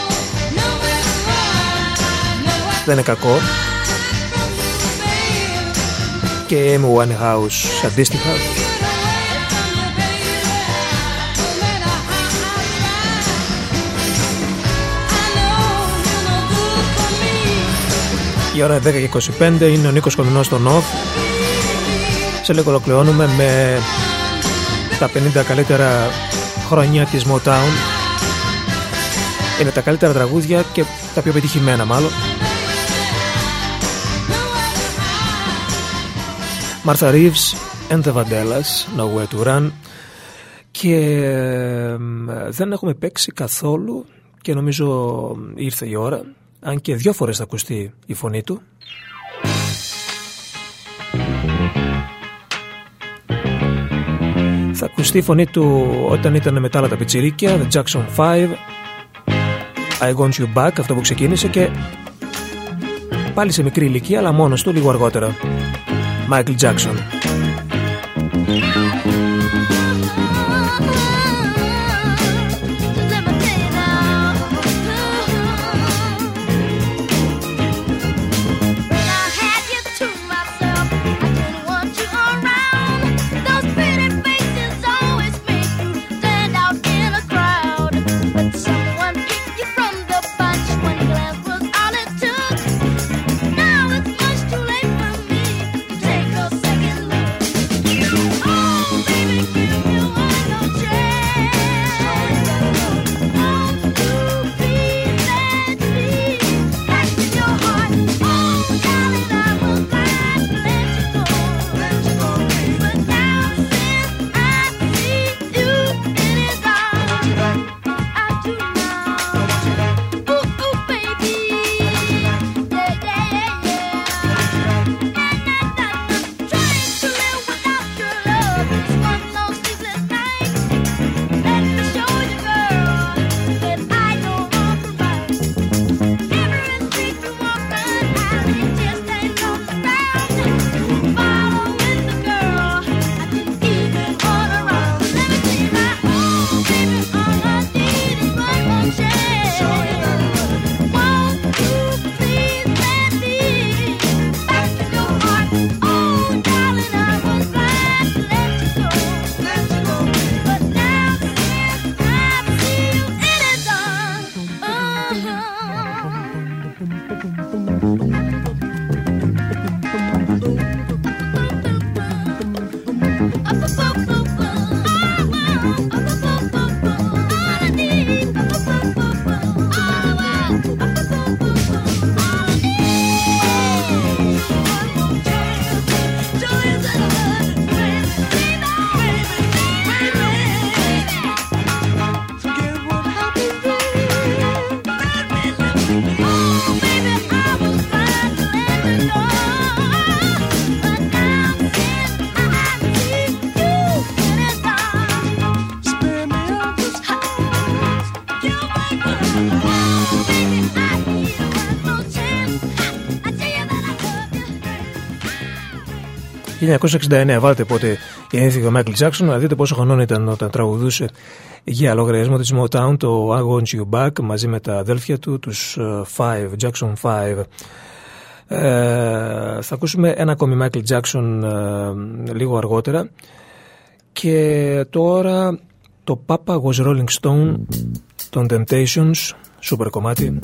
Δεν είναι κακό. Και η Amy Winehouse αντίστοιχα. Η ώρα 10 και 25 είναι ο Νίκος Κομινός στο Νοφ Σε λίγο ολοκληρώνουμε με τα 50 καλύτερα χρόνια της Motown. Είναι τα καλύτερα τραγούδια και τα πιο πετυχημένα μάλλον. Martha Reeves and the Vandellas Nowhere to Run. Και δεν έχουμε παίξει καθόλου και νομίζω ήρθε η ώρα αν και δυο φορές θα ακουστεί η φωνή του θα ακουστεί η φωνή του όταν ήταν μετά άλλα τα πιτσιρίκια The Jackson 5 I Want You Back αυτό που ξεκίνησε και πάλι σε μικρή ηλικία αλλά μόνος του λίγο αργότερα. Michael Jackson 1969. βάλετε πότε γεννήθηκε ο Μάικλ Τζάξον, να δείτε πόσο χρονών ήταν όταν τραγουδούσε για λογαριασμό της Motown το I Want You Back μαζί με τα αδέλφια του, τους ε, Five, Jackson Five. Ε, θα ακούσουμε ένα ακόμη Μάικλ Τζάξον ε, λίγο αργότερα. Και τώρα το Papa Was Rolling Stone των Temptations, σούπερ κομμάτι.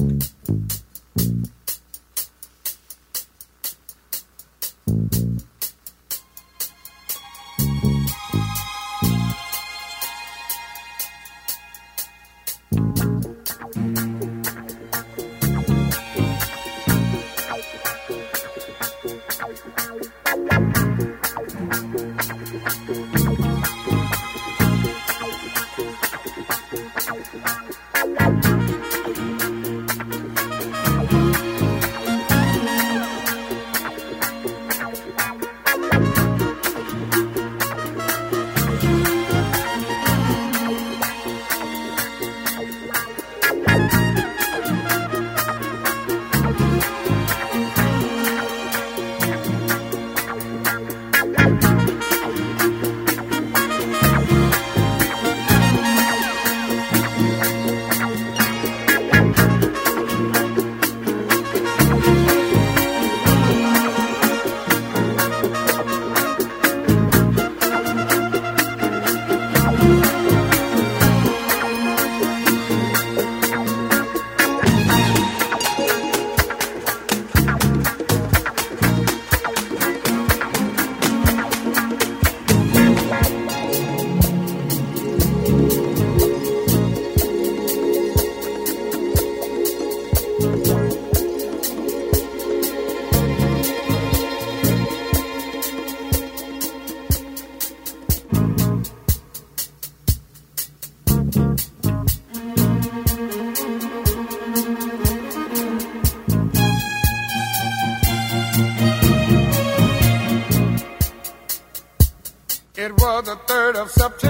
of September.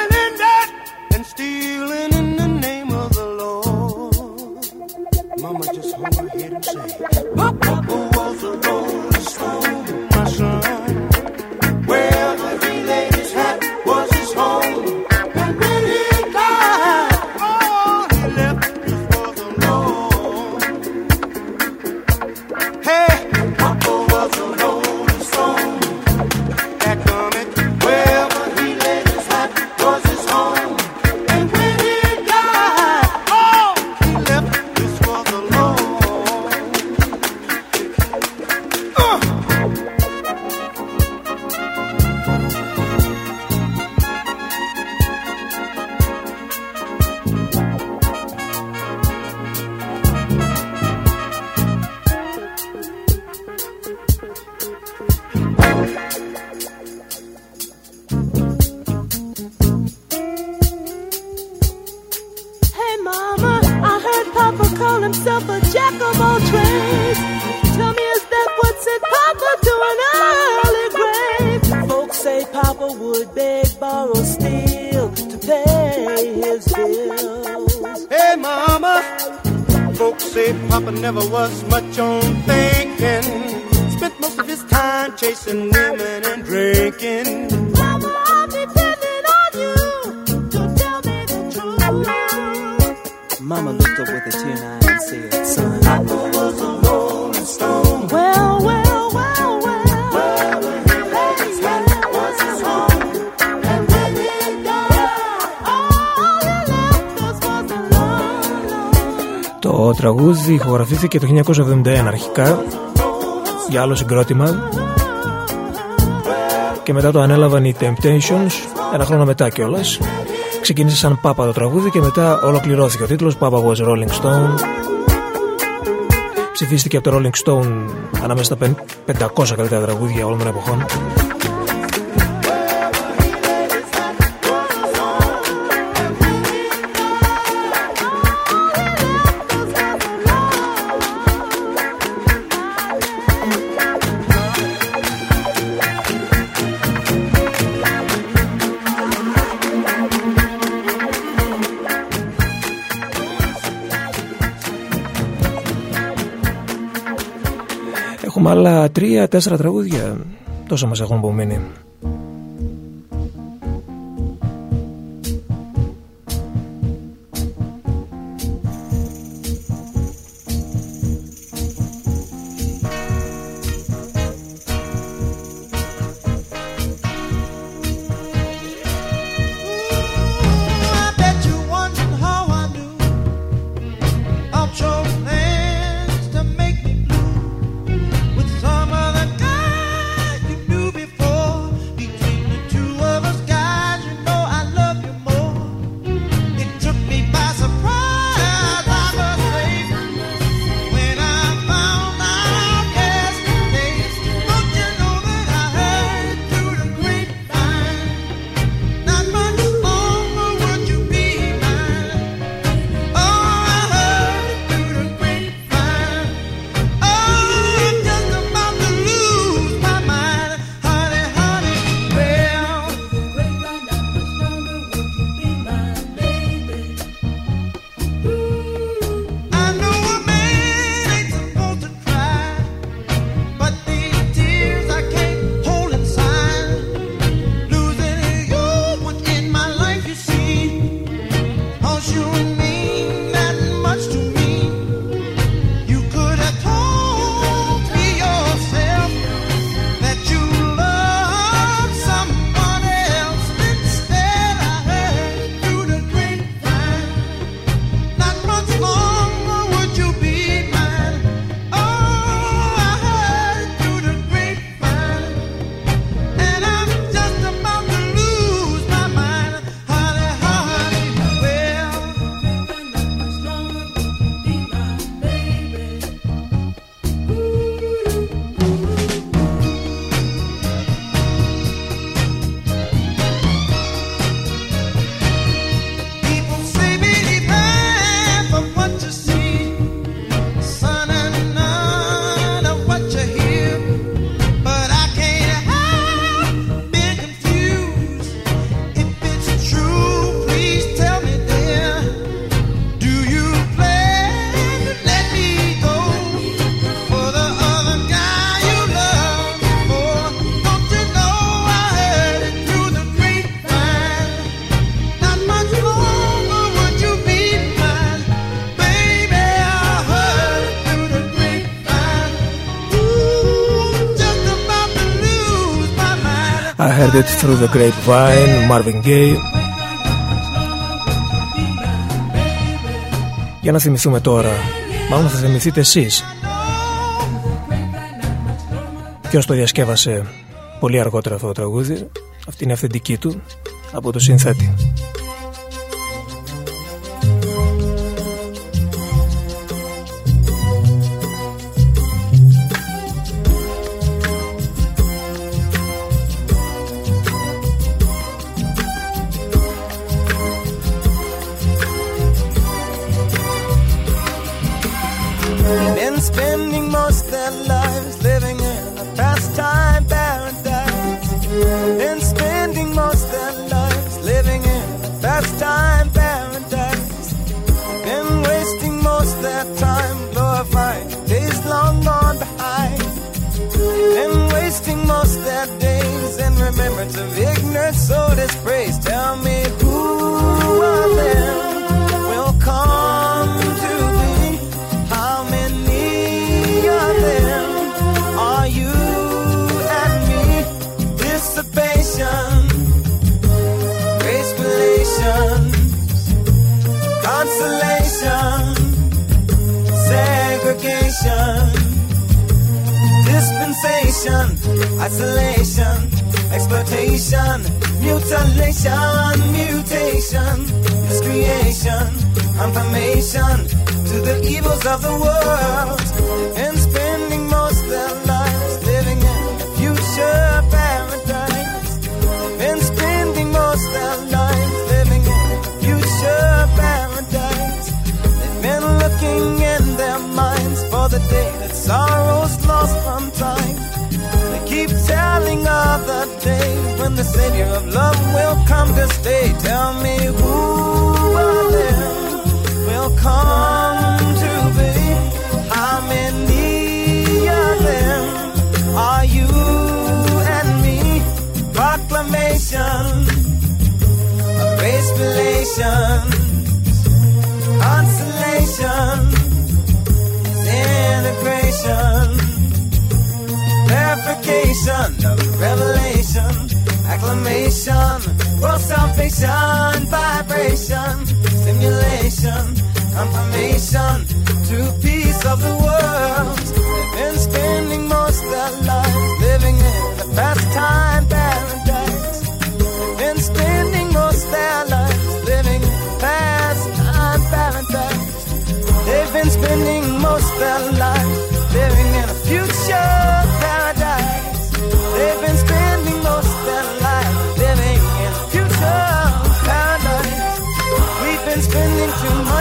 ηχογραφήθηκε το 1971 αρχικά για άλλο συγκρότημα. Και μετά το ανέλαβαν οι Temptations ένα χρόνο μετά κιόλας. Ξεκίνησε σαν Πάπα το τραγούδι και μετά ολοκληρώθηκε ο τίτλος Papa was Rolling Stone ψηφίστηκε από το Rolling Stone ανάμεσα στα 500 καλύτερα τραγούδια όλων των εποχών άλλα τρία-τέσσερα τραγούδια. Τόσα μας έχουν απομείνει. Heard Through the Για να θυμηθούμε τώρα, μάλλον θα θυμηθείτε εσείς. Ποιος το διασκεύασε πολύ αργότερα αυτό το τραγούδι, αυτή είναι η αυθεντική του, από το συνθέτη. remembrance of ignorance so disgrace. Tell me who of them will come to be? How many of them are you and me? Dissipation, grace consolation, segregation dispensation, isolation exploitation, mutilation, mutation, miscreation, confirmation to the evils of the world, and spending most their lives living in a future paradise, and spending most their lives living in a future paradise. They've been looking in their minds for the day that sorrow's lost from keep telling of the day when the Savior of love will come to stay. Tell me who of them will come to be? How many of them are you and me? Proclamation, grace, consolation. dedication, revelation, acclamation, world salvation, vibration, stimulation, confirmation, to peace of the world. They've been spending most their lives living in. too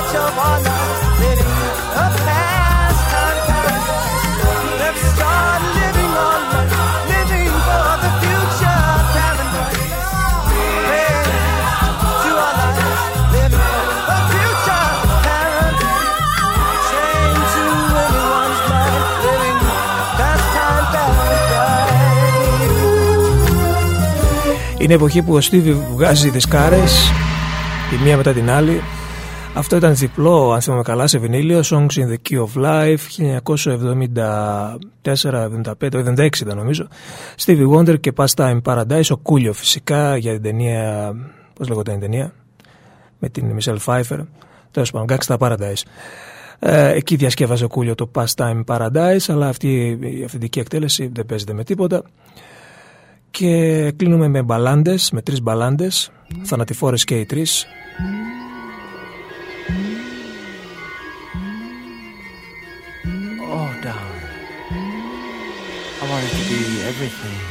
Είναι εποχή που ο Στίβι βγάζει δισκάρες τη μία μετά την άλλη. Αυτό ήταν διπλό, αν θυμάμαι καλά, σε βινίλιο, Songs in the Key of Life, 1974-75, 76 ήταν νομίζω. Stevie Wonder και Pastime Paradise, ο Κούλιο φυσικά για την ταινία, πώς λέγονταν η ταινία, με την Michelle Pfeiffer, τέλος πάντων, Gangsta Paradise. Ε, εκεί διασκεύαζε ο Κούλιο το Pastime Paradise, αλλά αυτή η αυθεντική εκτέλεση δεν παίζεται με τίποτα. Και κλείνουμε με μπαλάντες, με τρεις μπαλάντες, θανατηφόρες και οι τρεις. Everything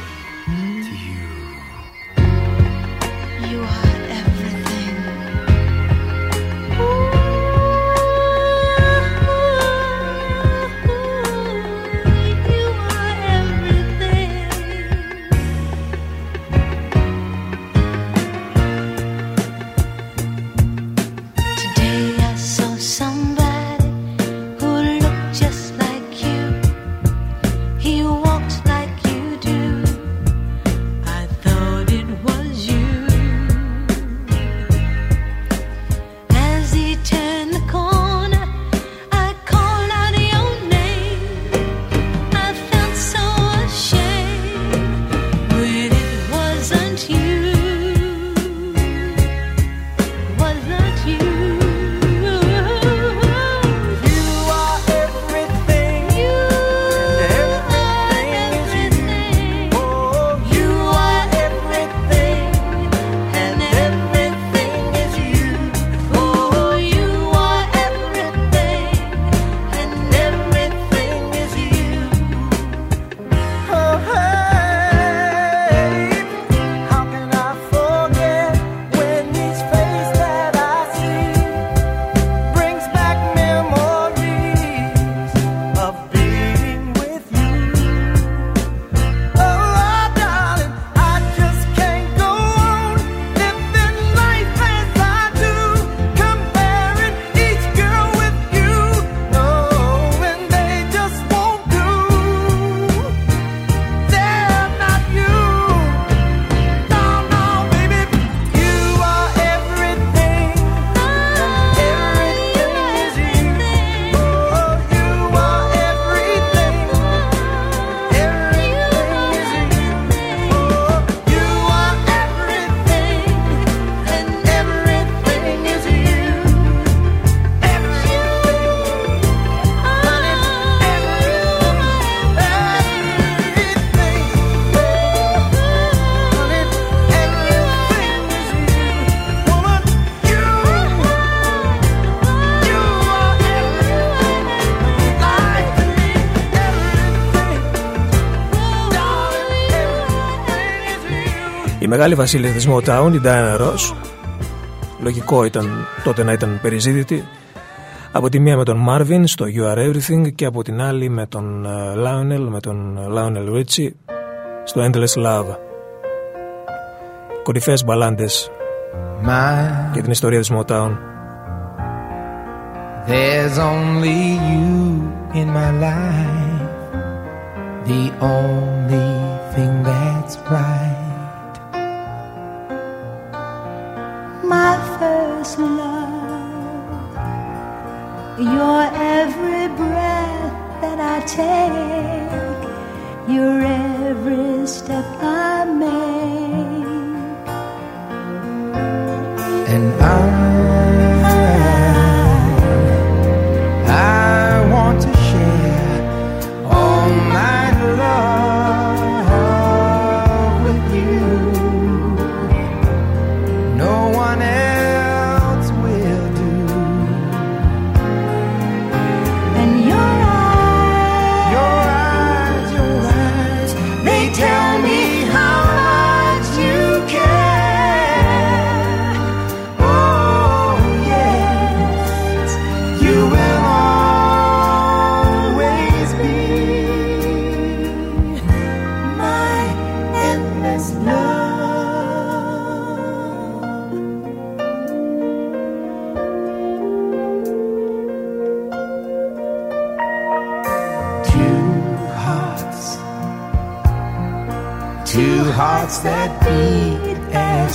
μεγάλη βασίλεια της Motown, η Diana Ross, λογικό ήταν τότε να ήταν περιζήτητη, από τη μία με τον Marvin στο You Are Everything και από την άλλη με τον ε, Lionel, με τον ε, Lionel Richie στο Endless Love. Κορυφαίες μπαλάντες My, για την ιστορία της Motown. there's only you in my life, the only thing that's right.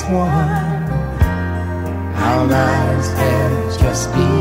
one. how lives have just be.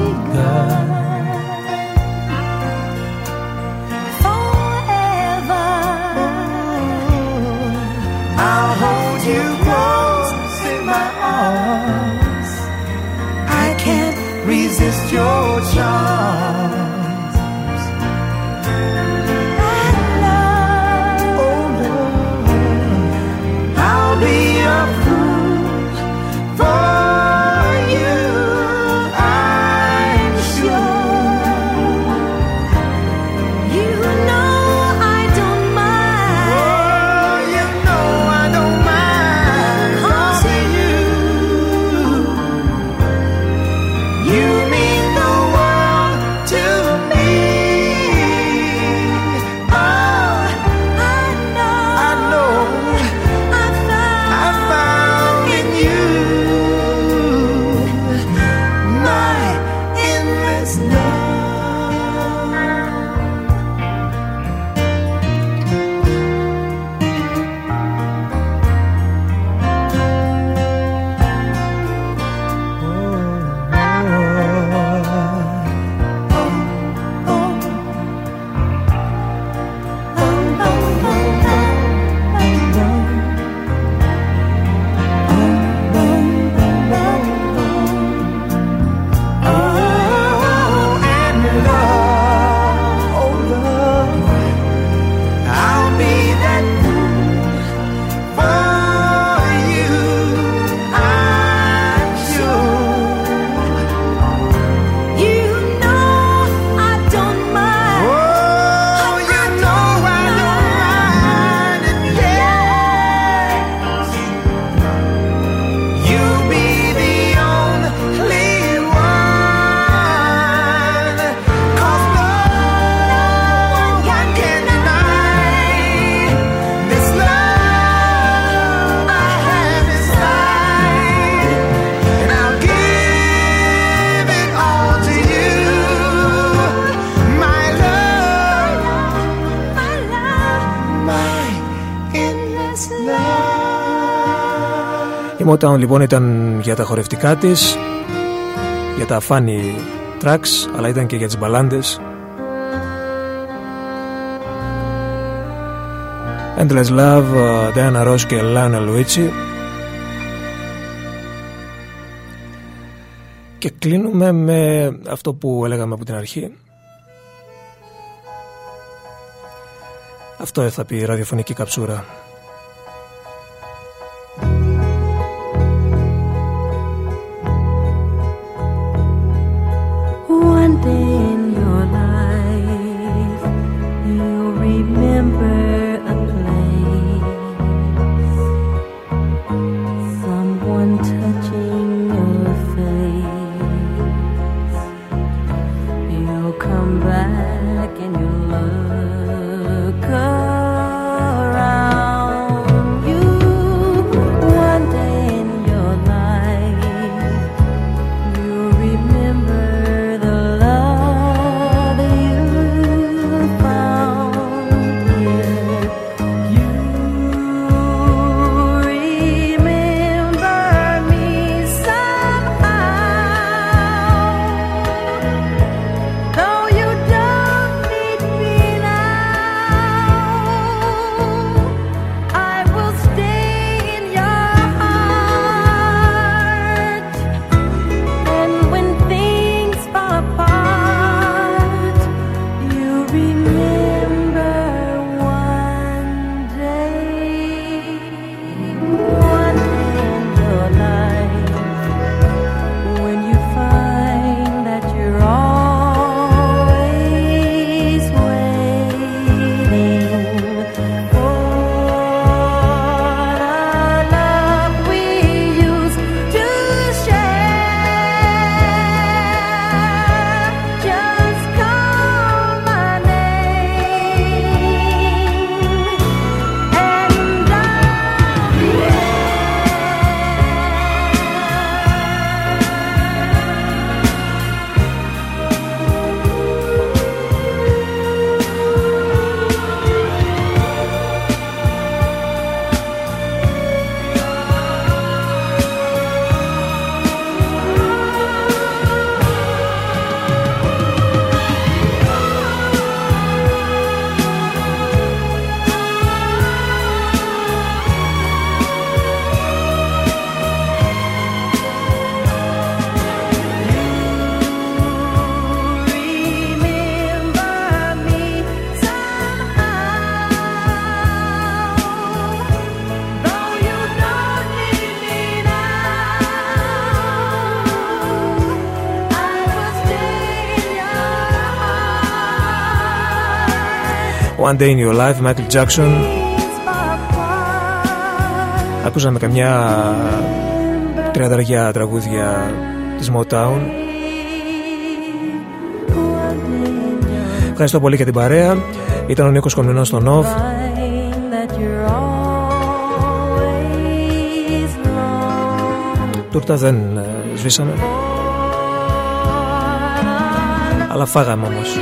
Town λοιπόν ήταν για τα χορευτικά της, για τα funny tracks, αλλά ήταν και για τις μπαλάντες. Endless Love, ε, Diana Ross και Lana Luigi Και κλείνουμε με αυτό που έλεγαμε από την αρχή. Αυτό θα πει η ραδιοφωνική καψούρα. One Day in Your Life, Michael Jackson. Ακούσαμε καμιά τριανταριά τραγούδια της Motown. Ευχαριστώ πολύ για την παρέα. Ήταν ο Νίκος Κομινός στο Νοβ. Τούρτα δεν ε, σβήσαμε. Αλλά φάγαμε όμως.